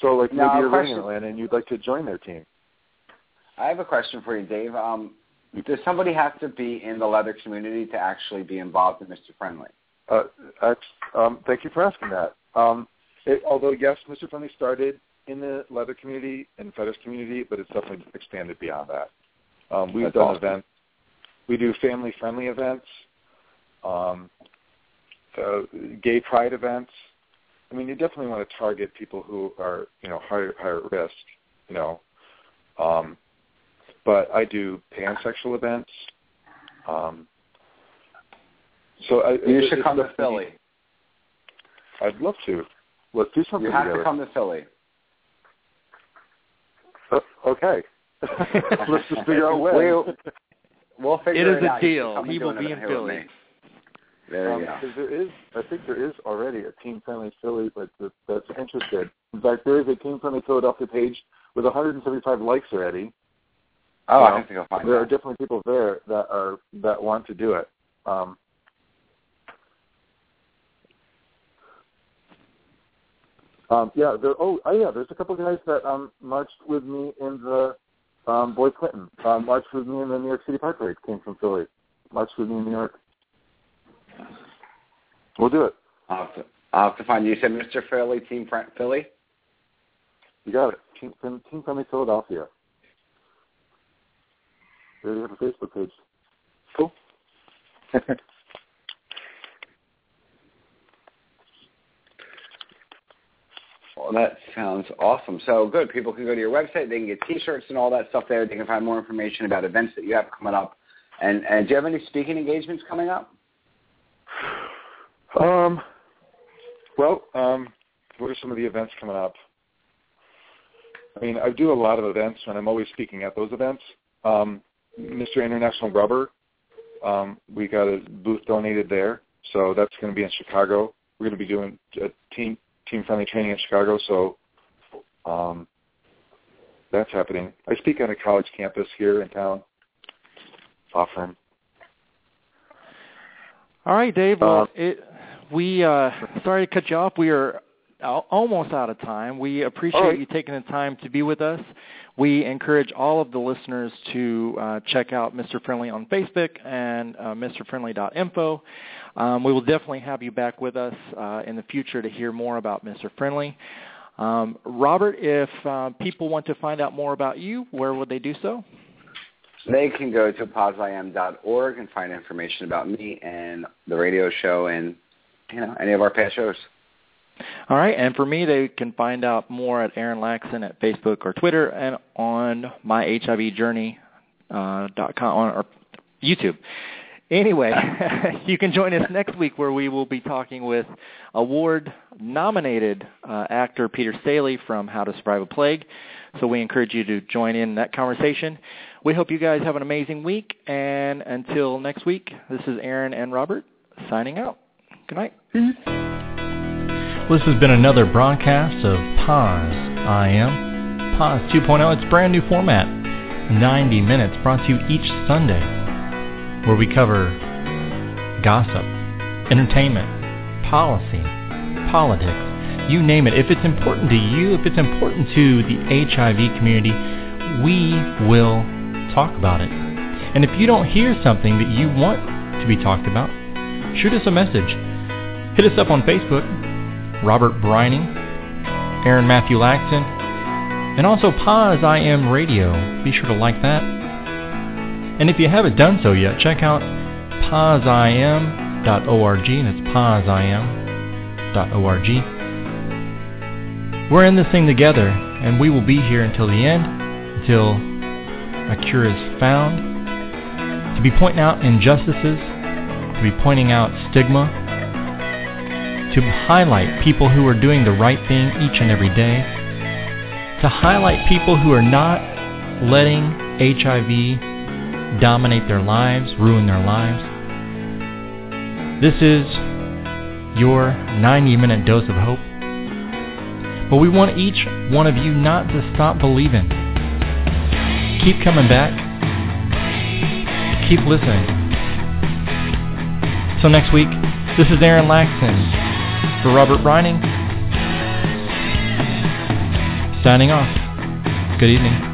So like Now, maybe you're living in Atlanta and you'd like to join their team. I have a question for you, Dave. Um, does somebody have to be in the leather community to actually be involved in Mr. Friendly? Uh, um, thank you for asking that. Um, it, although yes, Mr. Friendly started in the leather community and fetish community, but it's definitely expanded beyond that. Um, we've That's done awesome. events. We do family-friendly events, um, uh, gay pride events. I mean, you definitely want to target people who are, you know, higher higher risk, you know. Um, but I do pansexual events. Um, so I, You it- should come to Philly. I'd love to. Let's do something You have together. to come to Philly. Uh, okay. Let's just figure out when. We'll, we'll figure It is it a out. You deal. should come He will be event in here Philly. me. There Um, you go. 'cause there is, I think there is already a Team Friendly Philly that, that, that's interested. In fact, there is a Team Friendly Philadelphia page with 175 likes already. Oh, you I know, have to go find there are that. definitely people there that are that want to do it. Um, um, yeah, there. Oh, oh, yeah. There's a couple of guys that um, marched with me in the um, Boy Clinton. Um, marched with me in the New York City Park Parade. Came from Philly. Marched with me in New York. We'll do it. I'll have to, I'll have to find you. You said Mr. Philly, Team Philly? You got it. Team, Team Friendly Philadelphia. Already have a Facebook page. Cool. Well, that sounds awesome. So good. People can go to your website. They can get T-shirts and all that stuff there. They can find more information about events that you have coming up. And, and do you have any speaking engagements coming up? Um, well, um, what are some of the events coming up? I mean, I do a lot of events, and I'm always speaking at those events. Um, Mr. International Rubber, um, we got a booth donated there, so that's going to be in Chicago. We're going to be doing a team team friendly training in Chicago, so um, that's happening. I speak on a college campus here in town, offering. All right, Dave. Well, Uh, it, we uh, sorry to cut you off. We are almost out of time. We appreciate All right. you taking the time to be with us. We encourage all of the listeners to uh, check out Mr. Friendly on Facebook and uh, MrFriendly.info. Um, we will definitely have you back with us uh, in the future to hear more about Mr. Friendly. Um, Robert, if uh, people want to find out more about you, where would they do so? They can go to pazim.org and find information about me and the radio show and you know any of our past shows. All right, and for me, they can find out more at Aaron Laxton at Facebook or Twitter and on my HIV journey uh, dot com on or YouTube. Anyway, you can join us next week where we will be talking with award-nominated uh, actor Peter Staley from How to Survive a Plague. So we encourage you to join in that conversation. We hope you guys have an amazing week, and until next week, this is Aaron and Robert signing out. Good night. Well, this has been another broadcast of Pause I Am. Paz 2.0, it's brand new format. 90 minutes brought to you each Sunday where we cover gossip, entertainment, policy, politics, you name it. If it's important to you, if it's important to the HIV community, we will talk about it. And if you don't hear something that you want to be talked about, shoot us a message. Hit us up on Facebook, Robert Breining, Aaron Matthew Laxton, and also Paz IM Radio. Be sure to like that. And if you haven't done so yet, check out pazim.org, and it's pazim.org. We're in this thing together, and we will be here until the end, until a cure is found, to be pointing out injustices, to be pointing out stigma, to highlight people who are doing the right thing each and every day, to highlight people who are not letting HIV dominate their lives, ruin their lives. This is your 90 minute dose of hope. But we want each one of you not to stop believing. Keep coming back. Keep listening. Till next week, this is Aaron Laxton for Robert Breining. Signing off. Good evening.